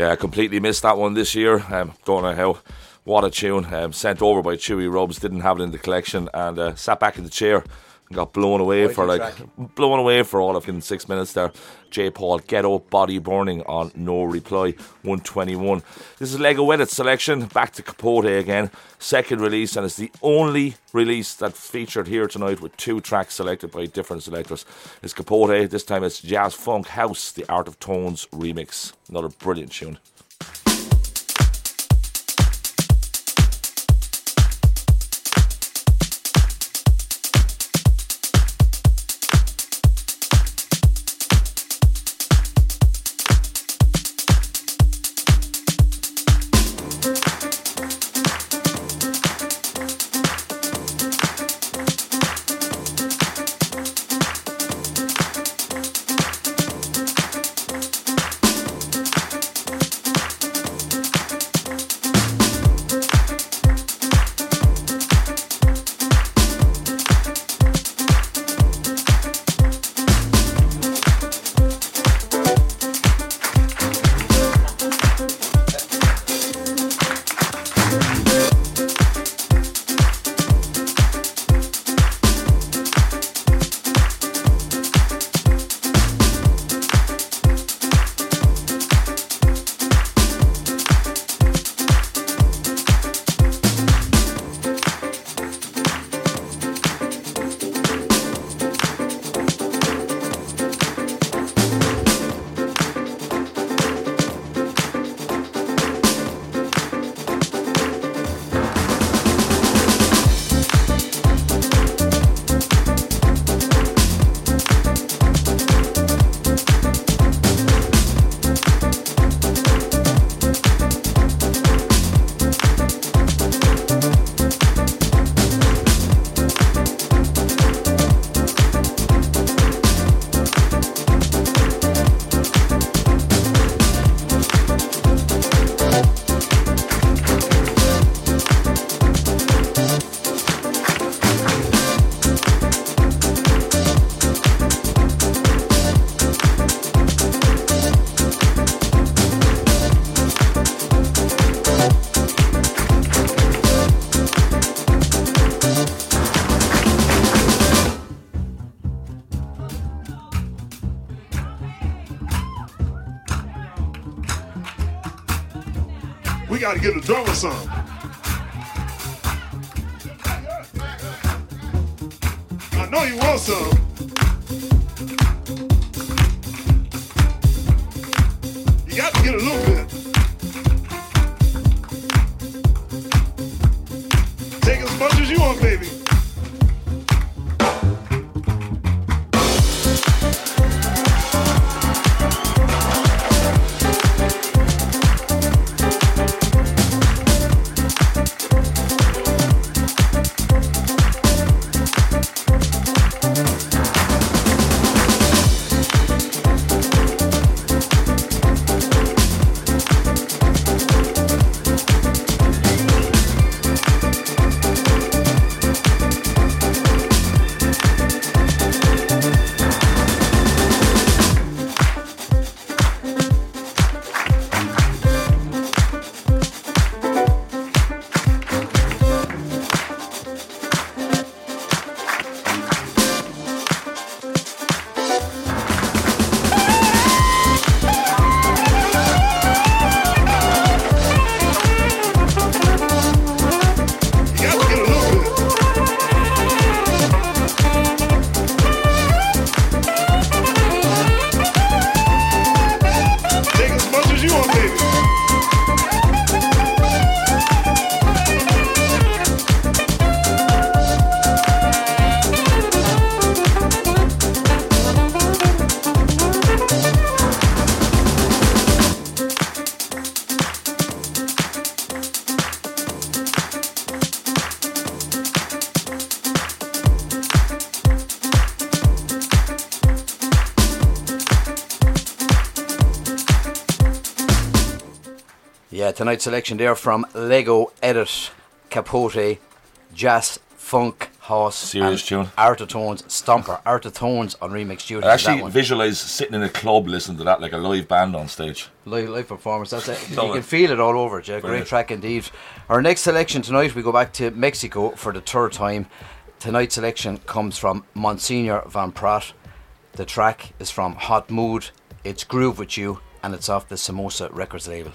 Yeah, I completely missed that one this year. Um, don't know how. What a tune. Um, sent over by Chewy Rubs, didn't have it in the collection, and uh, sat back in the chair and got blown away Mighty for like track. blown away for all of in six minutes there. J. Paul, Getto, Body Burning on No Reply, 121. This is Lego Edit selection, back to Capote again. Second release, and it's the only release that featured here tonight with two tracks selected by different selectors. It's Capote, this time it's Jazz Funk House, the Art of Tones remix. Another brilliant tune. Got to tonight's selection there from Lego Edit, Capote, Jazz Funk Hoss. Serious tune. Arthur Tones, Stomper. Arthur Tones on remix duty. I actually visualize sitting in a club listening to that like a live band on stage. Live, live performance. That's it. You can feel it all over. great track indeed. Our next selection tonight, we go back to Mexico for the third time. Tonight's selection comes from Monsignor Van Pratt. The track is from Hot Mood. It's Groove with You, and it's off the Samosa Records label.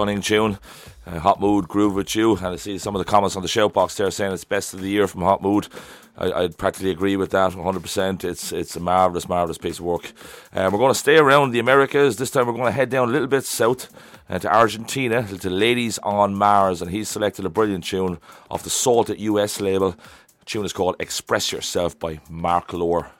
Stunning tune. Uh, Hot Mood Groove with You, and I see some of the comments on the shout box there saying it's best of the year from Hot Mood. I, I'd practically agree with that 100%. It's it's a marvellous, marvellous piece of work. Uh, we're going to stay around the Americas. This time we're going to head down a little bit south uh, to Argentina, to Ladies on Mars, and he's selected a brilliant tune off the Salted US label. The tune is called Express Yourself by Mark Lower.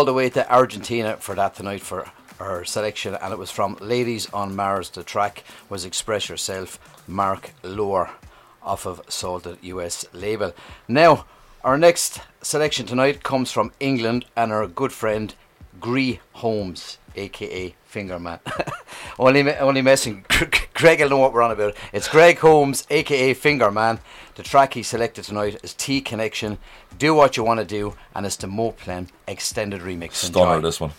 All the way to Argentina for that tonight for our selection, and it was from Ladies on Mars. The track was Express Yourself, Mark Lower, off of Salted US label. Now, our next selection tonight comes from England and our good friend Greg Holmes, aka Fingerman. only, only messing. Greg will know what we're on about. It's Greg Holmes, aka Fingerman. The track he selected tonight is T Connection. Do what you want to do, and it's the Moplen extended remix. Stunner, Enjoy. this one.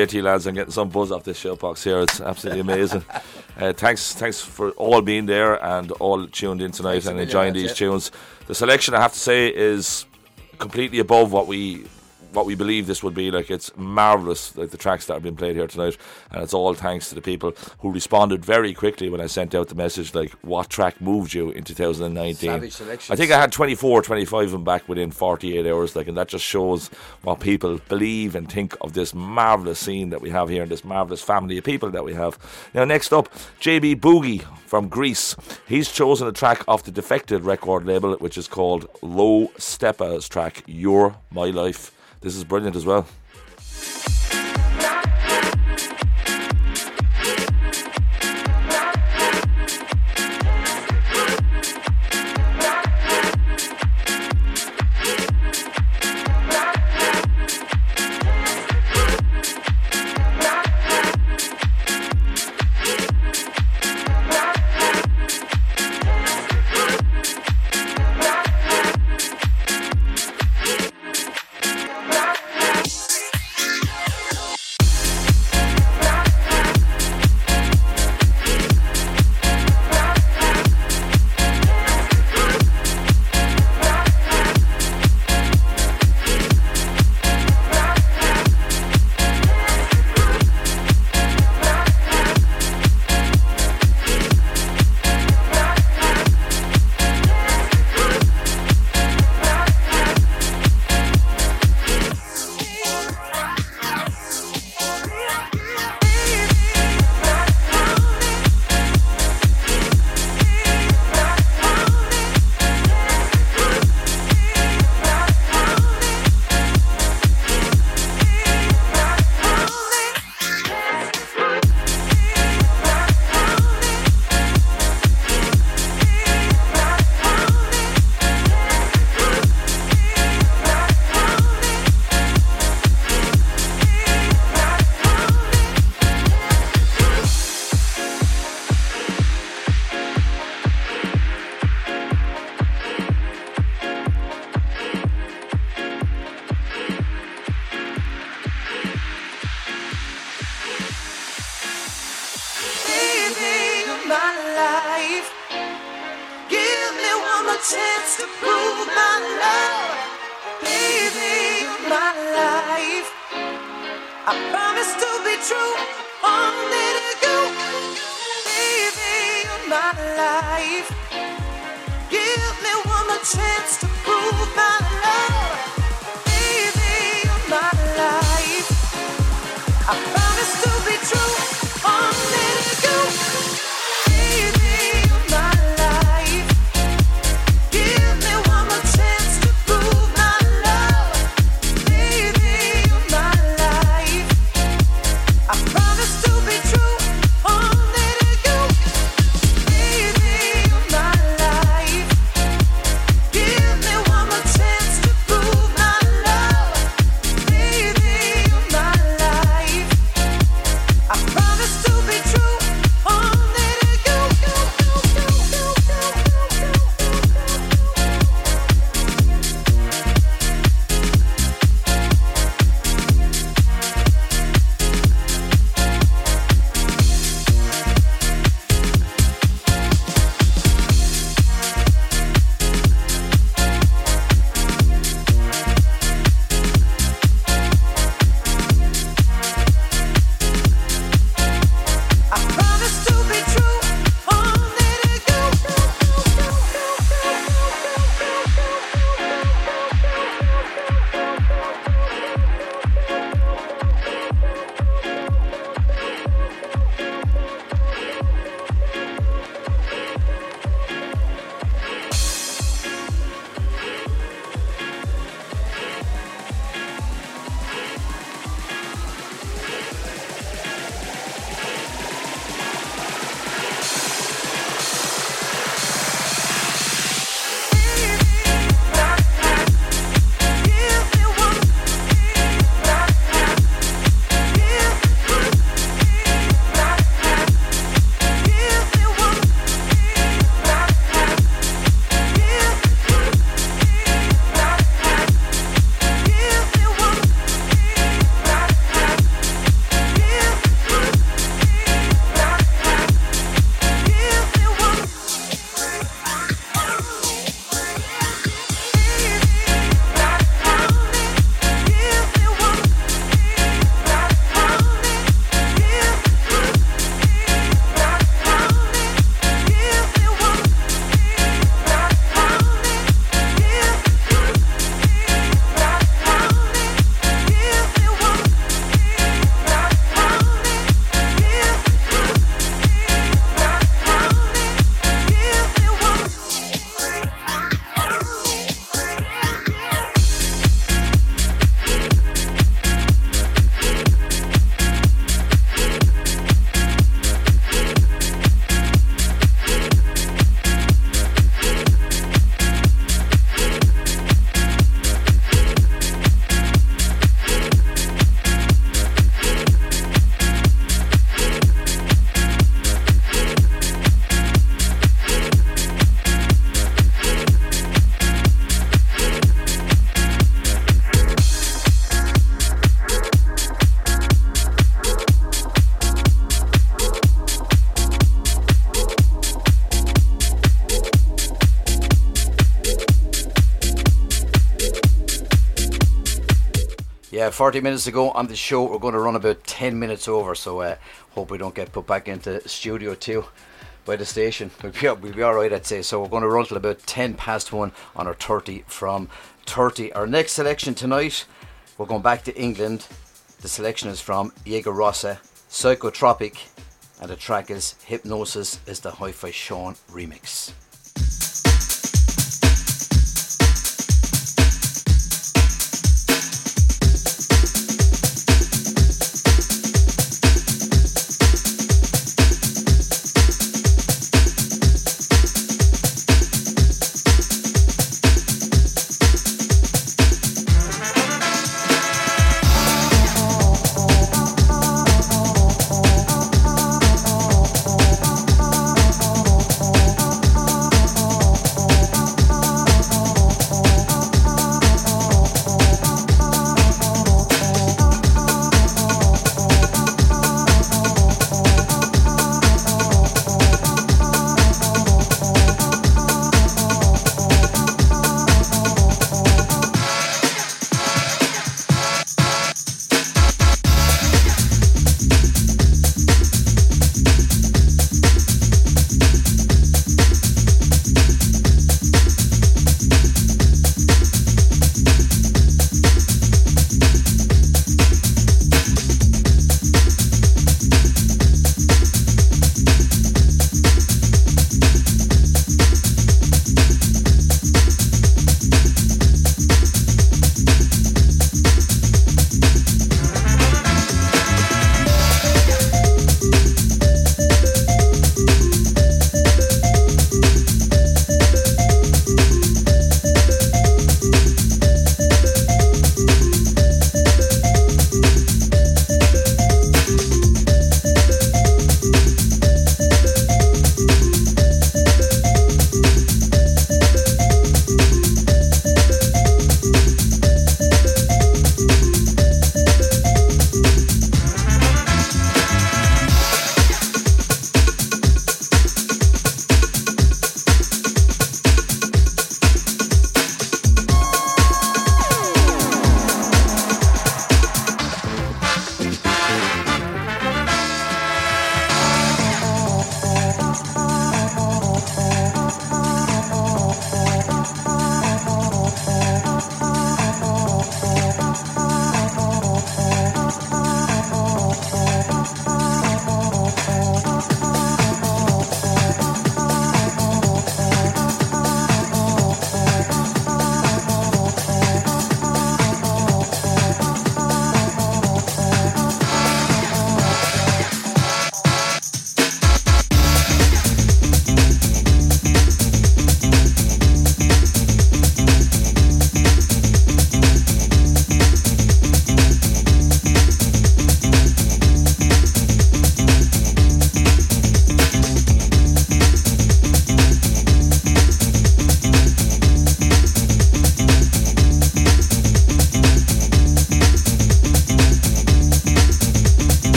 Play to you lads and getting some buzz off this shout box here. It's absolutely amazing. uh, thanks, thanks for all being there and all tuned in tonight Thanks and enjoying these yeah. tunes. The selection, I have to say, is completely above what we what we believe this would be. Like it's marvelous, like the tracks that have been played here tonight, and it's all thanks to the people who responded very quickly when I sent out the message, like what track moved you in 2019. I think I had 24, 25 of them back within 48 hours, like, and that just shows what people believe and think of this marvelous scene that we have here and this marvelous family of people that we have. Now, next up, JB Boogie from Greece. He's chosen a track off the Defected record label, which is called Low Steppa's track, You're My Life. This is brilliant as well. 40 minutes to go on the show. We're going to run about 10 minutes over, so uh, hope we don't get put back into Studio 2 by the station. We'll be, we'll be alright, I'd say. So we're going to run till about 10 past 1 on our 30 from 30. Our next selection tonight, we're going back to England. The selection is from Jaeger Rossa, Psychotropic, and the track is Hypnosis is the Hi Fi Sean remix.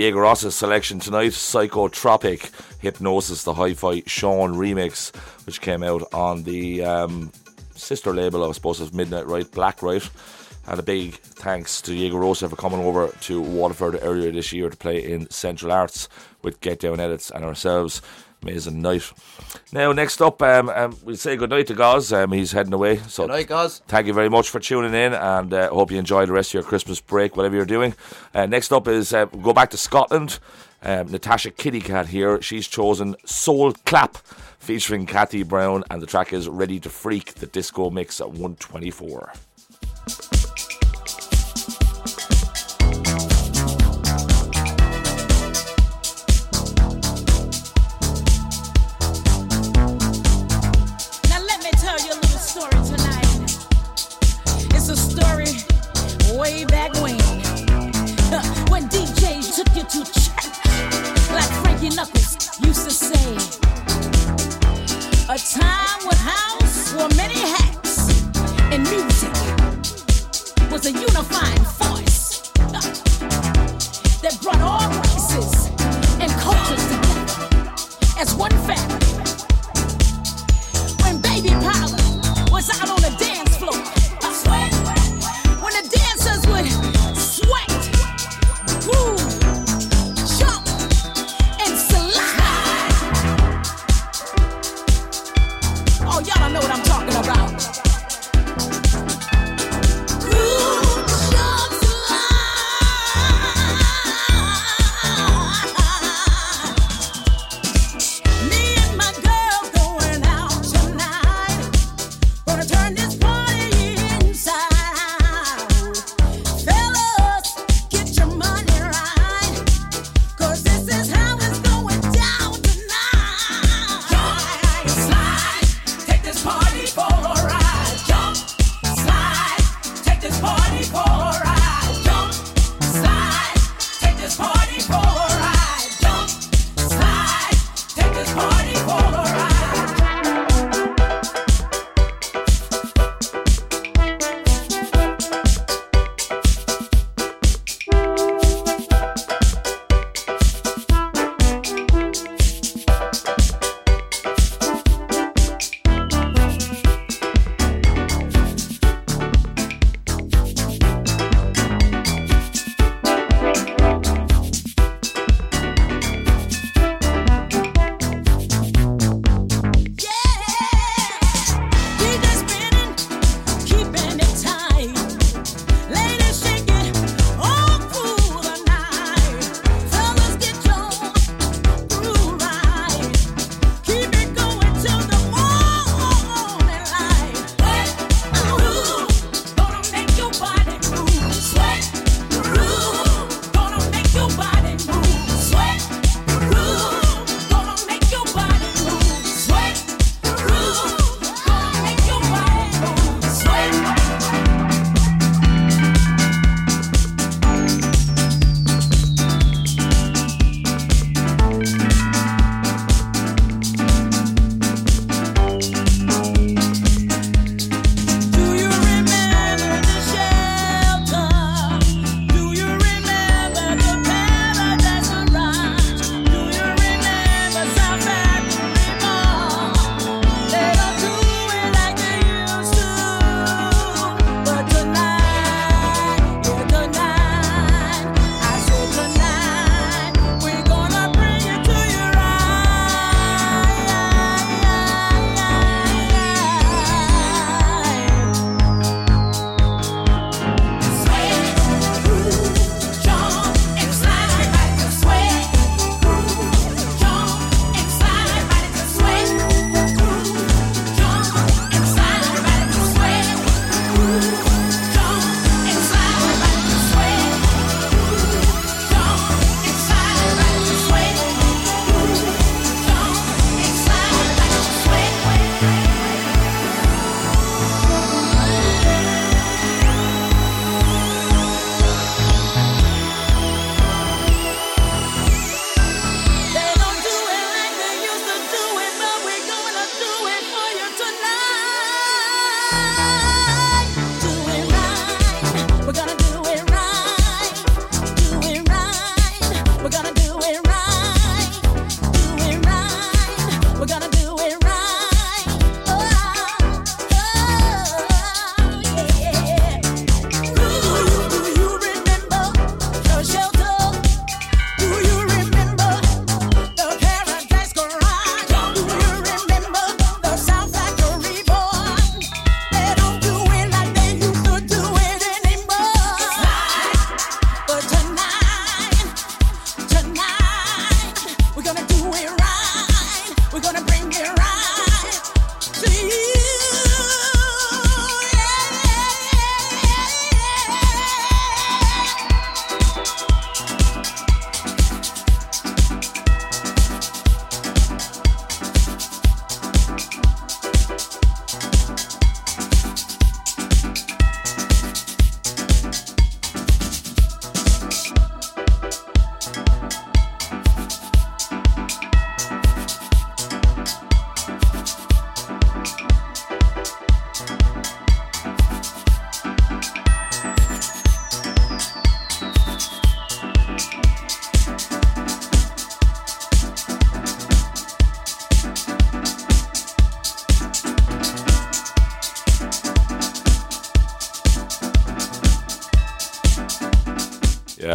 Diego Rosa's selection tonight Psychotropic, Hypnosis, the Hi Fi Sean remix, which came out on the um, sister label, I suppose, of Midnight Riot, Black Riot. And a big thanks to Diego Rosa for coming over to Waterford earlier this year to play in Central Arts with Get Down Edits and ourselves. Amazing night. Now, next up, um, um, we'll say goodnight to Goz. Um, he's heading away. So Good night, Goz. Thank you very much for tuning in, and uh, hope you enjoy the rest of your Christmas break, whatever you're doing. Uh, next up is uh, go back to Scotland. Um, Natasha Kittycat here. She's chosen Soul Clap, featuring Kathy Brown, and the track is Ready to Freak, the disco mix at 124. Time with house wore many hats. And music was a unifying force uh, that brought all races and cultures together as one family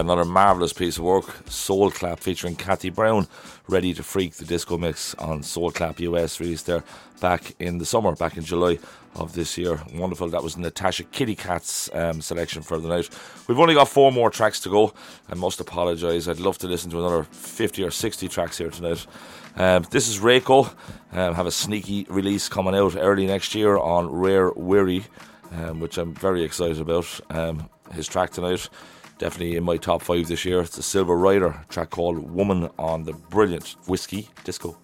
another marvellous piece of work. Soul Clap featuring Kathy Brown, ready to freak the disco mix on Soul Clap US, released there back in the summer, back in July of this year. Wonderful. That was Natasha Kitty Cat's um, selection for the night. We've only got four more tracks to go. I must apologise. I'd love to listen to another 50 or 60 tracks here tonight. Um, this is Reiko. Um, have a sneaky release coming out early next year on Rare Wiri, um, which I'm very excited about. Um, his track tonight definitely in my top five this year. It's a Silver Rider track called Woman on the brilliant Whiskey Disco.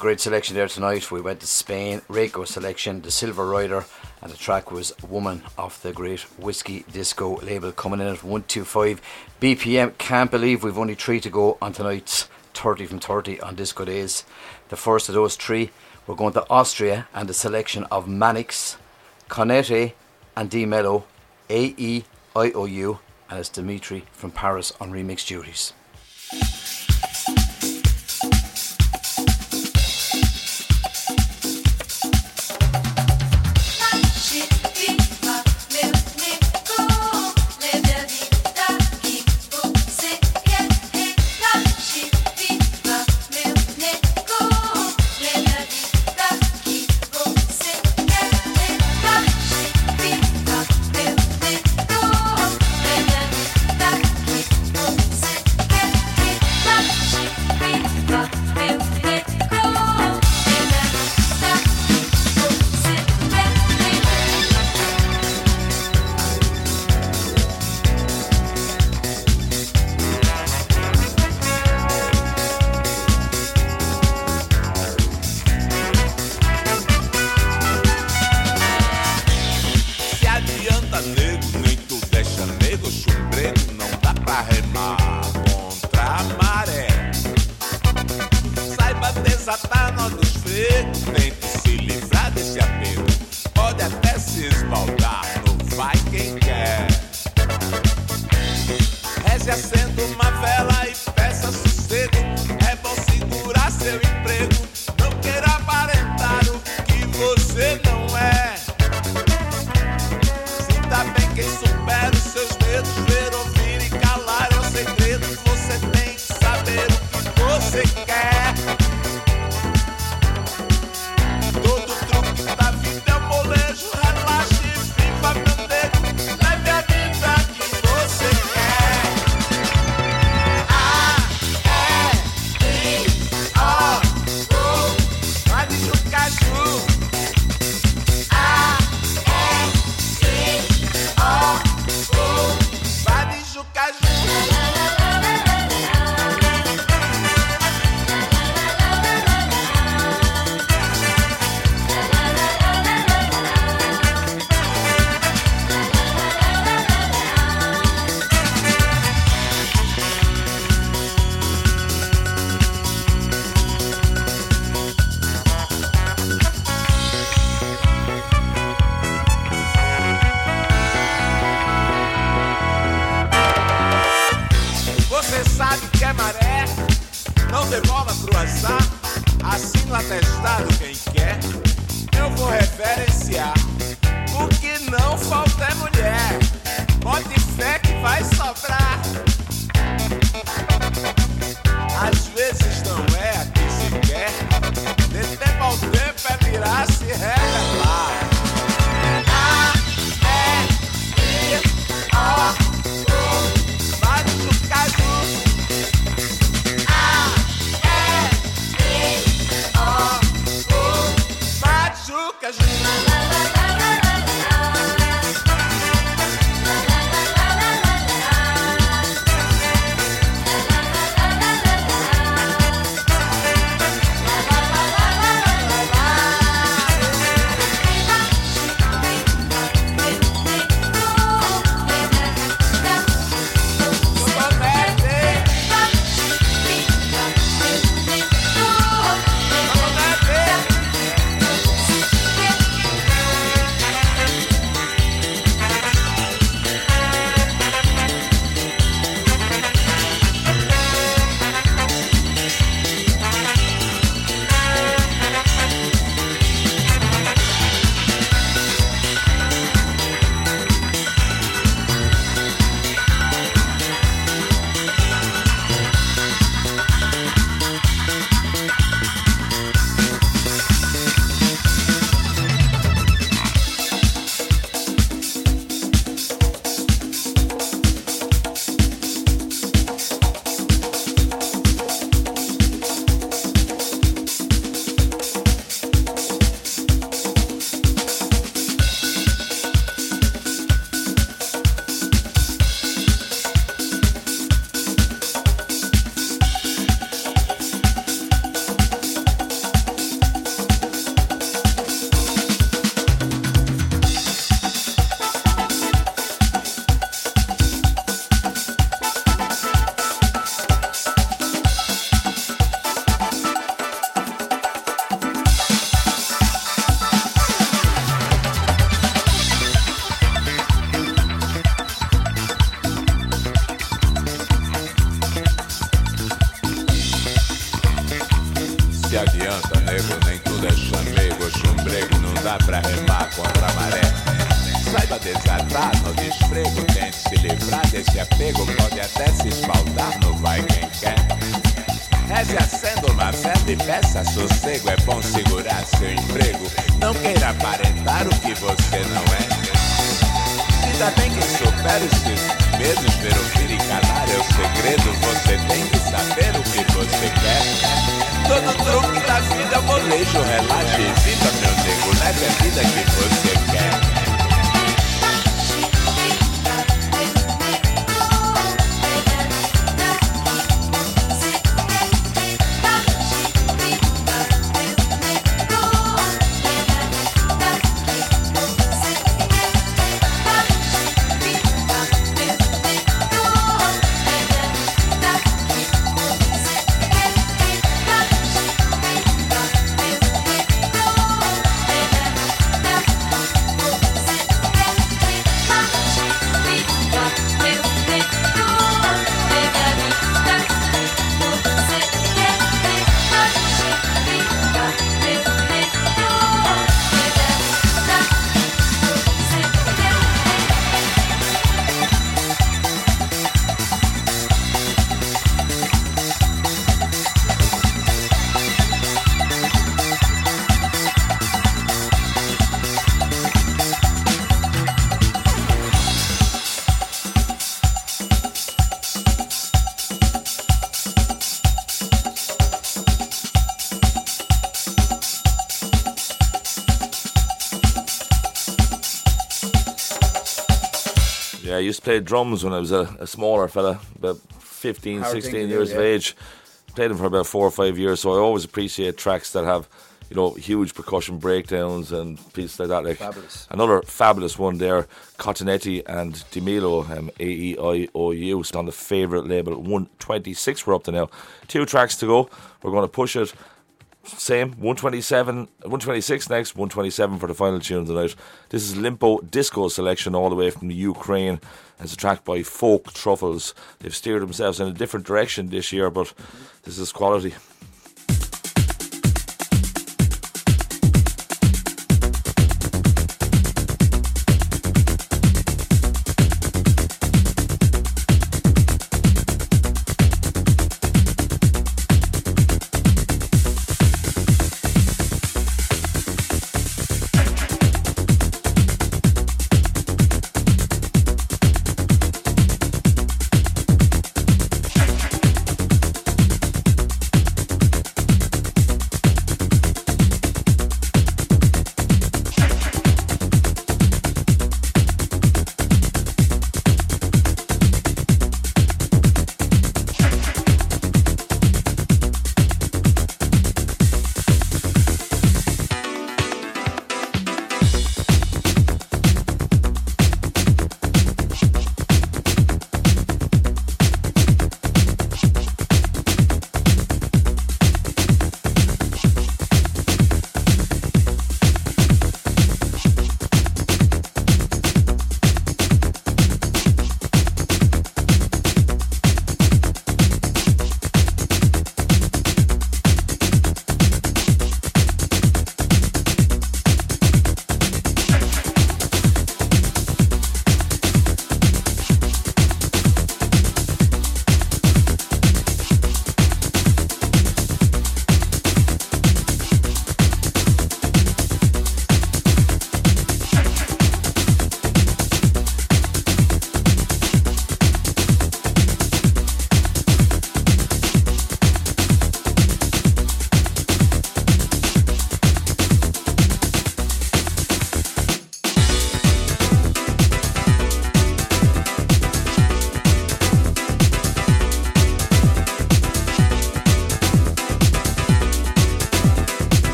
Great selection there tonight. We went to Spain, Reiko selection, the Silver Rider, and the track was Woman off the great Whiskey Disco label coming in at 125 BPM. Can't believe we've only three to go on tonight's 30 from 30 on Disco Days. The first of those three, we're going to Austria and the selection of Manix, Conete, and D Mello, A E I O U, and it's Dimitri from Paris on remix duties. Não devolva pro azar. Assina o atestado quem quer. Eu vou referenciar. O que não falta é mulher. Bote fé que vai sobrar. Às vezes não é a que se quer. De tempo ao tempo é virar se used to play drums when I was a, a smaller fella, about 15, Hard 16 to do, years of age. Played them for about four or five years, so I always appreciate tracks that have, you know, huge percussion breakdowns and pieces like that. Like Fabulous. Another fabulous one there, Cottonetti and Dimilo, um, A E I O U, on the favourite label 126. We're up to now. Two tracks to go. We're going to push it. Same 127, 126 next, 127 for the final tune of the night. This is Limpo Disco selection all the way from the Ukraine. It's a track by Folk Truffles. They've steered themselves in a different direction this year, but this is quality.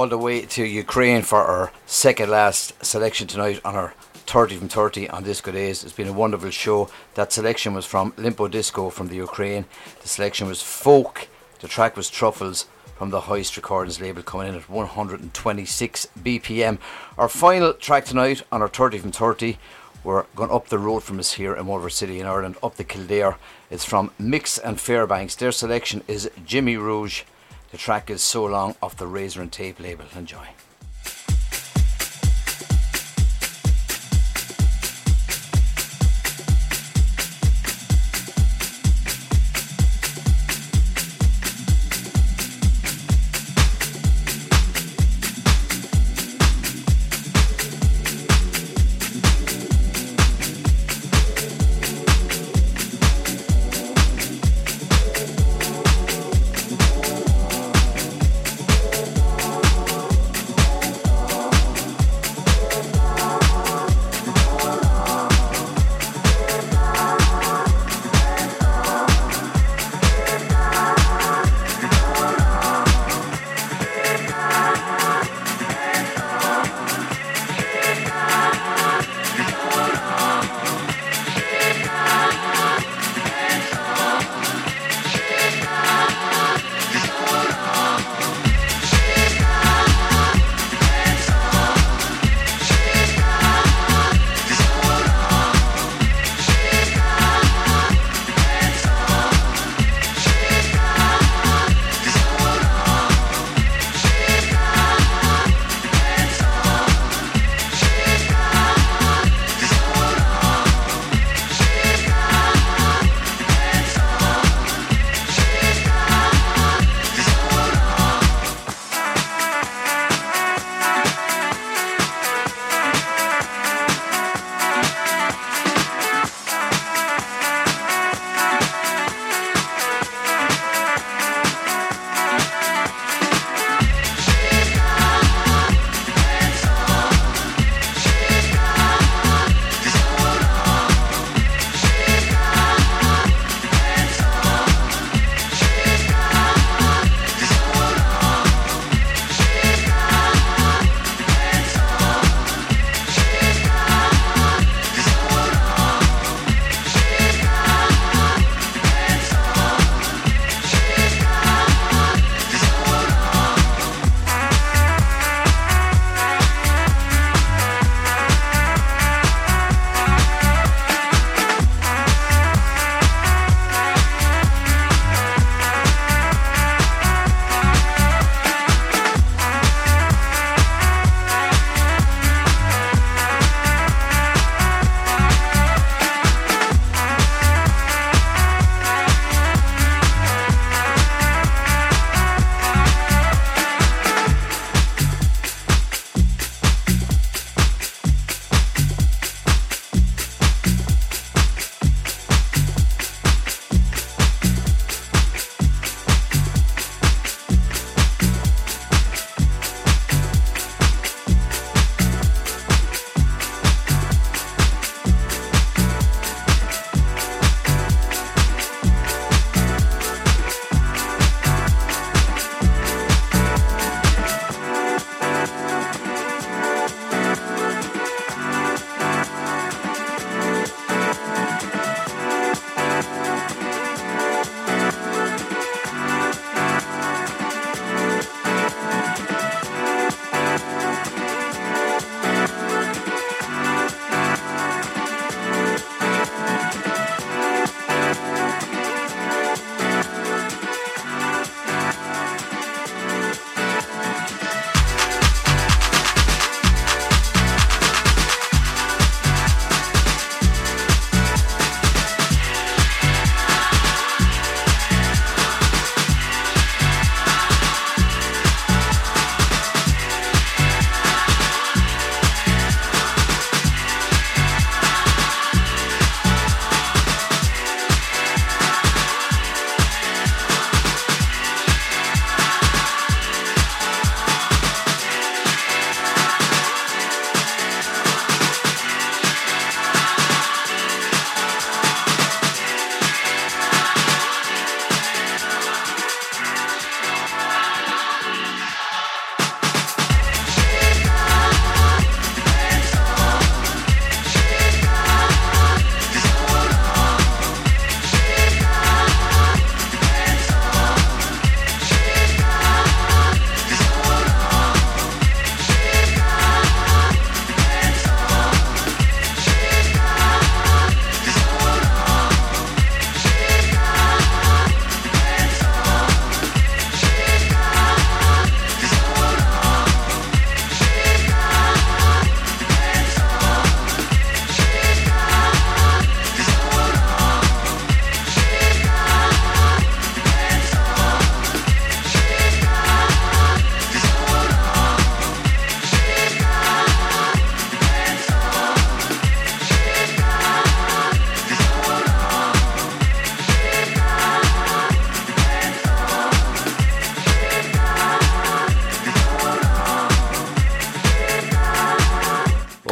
All the way to Ukraine for our second last selection tonight on our 30 from 30 on Disco Days. It's been a wonderful show. That selection was from Limpo Disco from the Ukraine. The selection was folk. The track was Truffles from the Heist Recordings label coming in at 126 BPM. Our final track tonight on our 30 from 30 we're going up the road from us here in Mulver City in Ireland, up the Kildare. It's from Mix and Fairbanks. Their selection is Jimmy Rouge. The track is So Long the Razor-N-Tape label. Enjoy.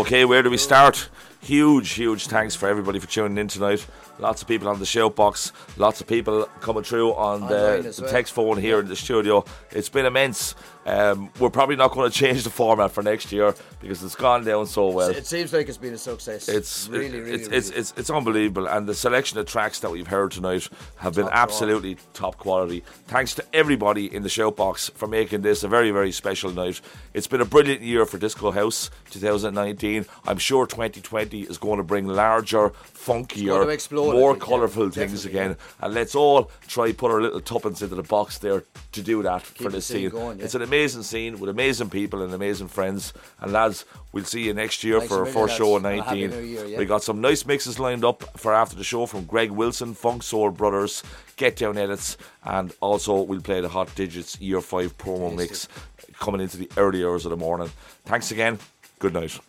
Okay, where do we start? Huge, huge thanks for everybody for tuning in tonight. Lots of people on the shout box, lots of people coming through on the, the well. text phone here in the studio. It's been immense. Um, we're probably not going to change the format for next year because it's gone down so well. it seems like it's been a success. It's really, really, it's, really it's, it's it's unbelievable, and the selection of tracks that we've heard tonight have been Top drawer. absolutely top quality. Thanks to everybody in the shout box for making this a very very special night. It's been a brilliant year for Disco House 2019. I'm sure 2020 is going to bring larger, funkier, to explode, I more yeah. colourful things Definitely, again, and let's all try put our little tuppence into the box there to do that for the this scene going, yeah. It's an amazing scene with amazing people and amazing friends. And lads, we'll see you next year Thanks for our first show in lads, and a happy 19. year, yeah. We got some nice mixes lined up for after the show from Greg Wilson, Funk Soul Brothers, Get Down Edits, and also we'll play the Hot Digits Year 5 promo mix coming into the early hours of the morning. Thanks again. Good night.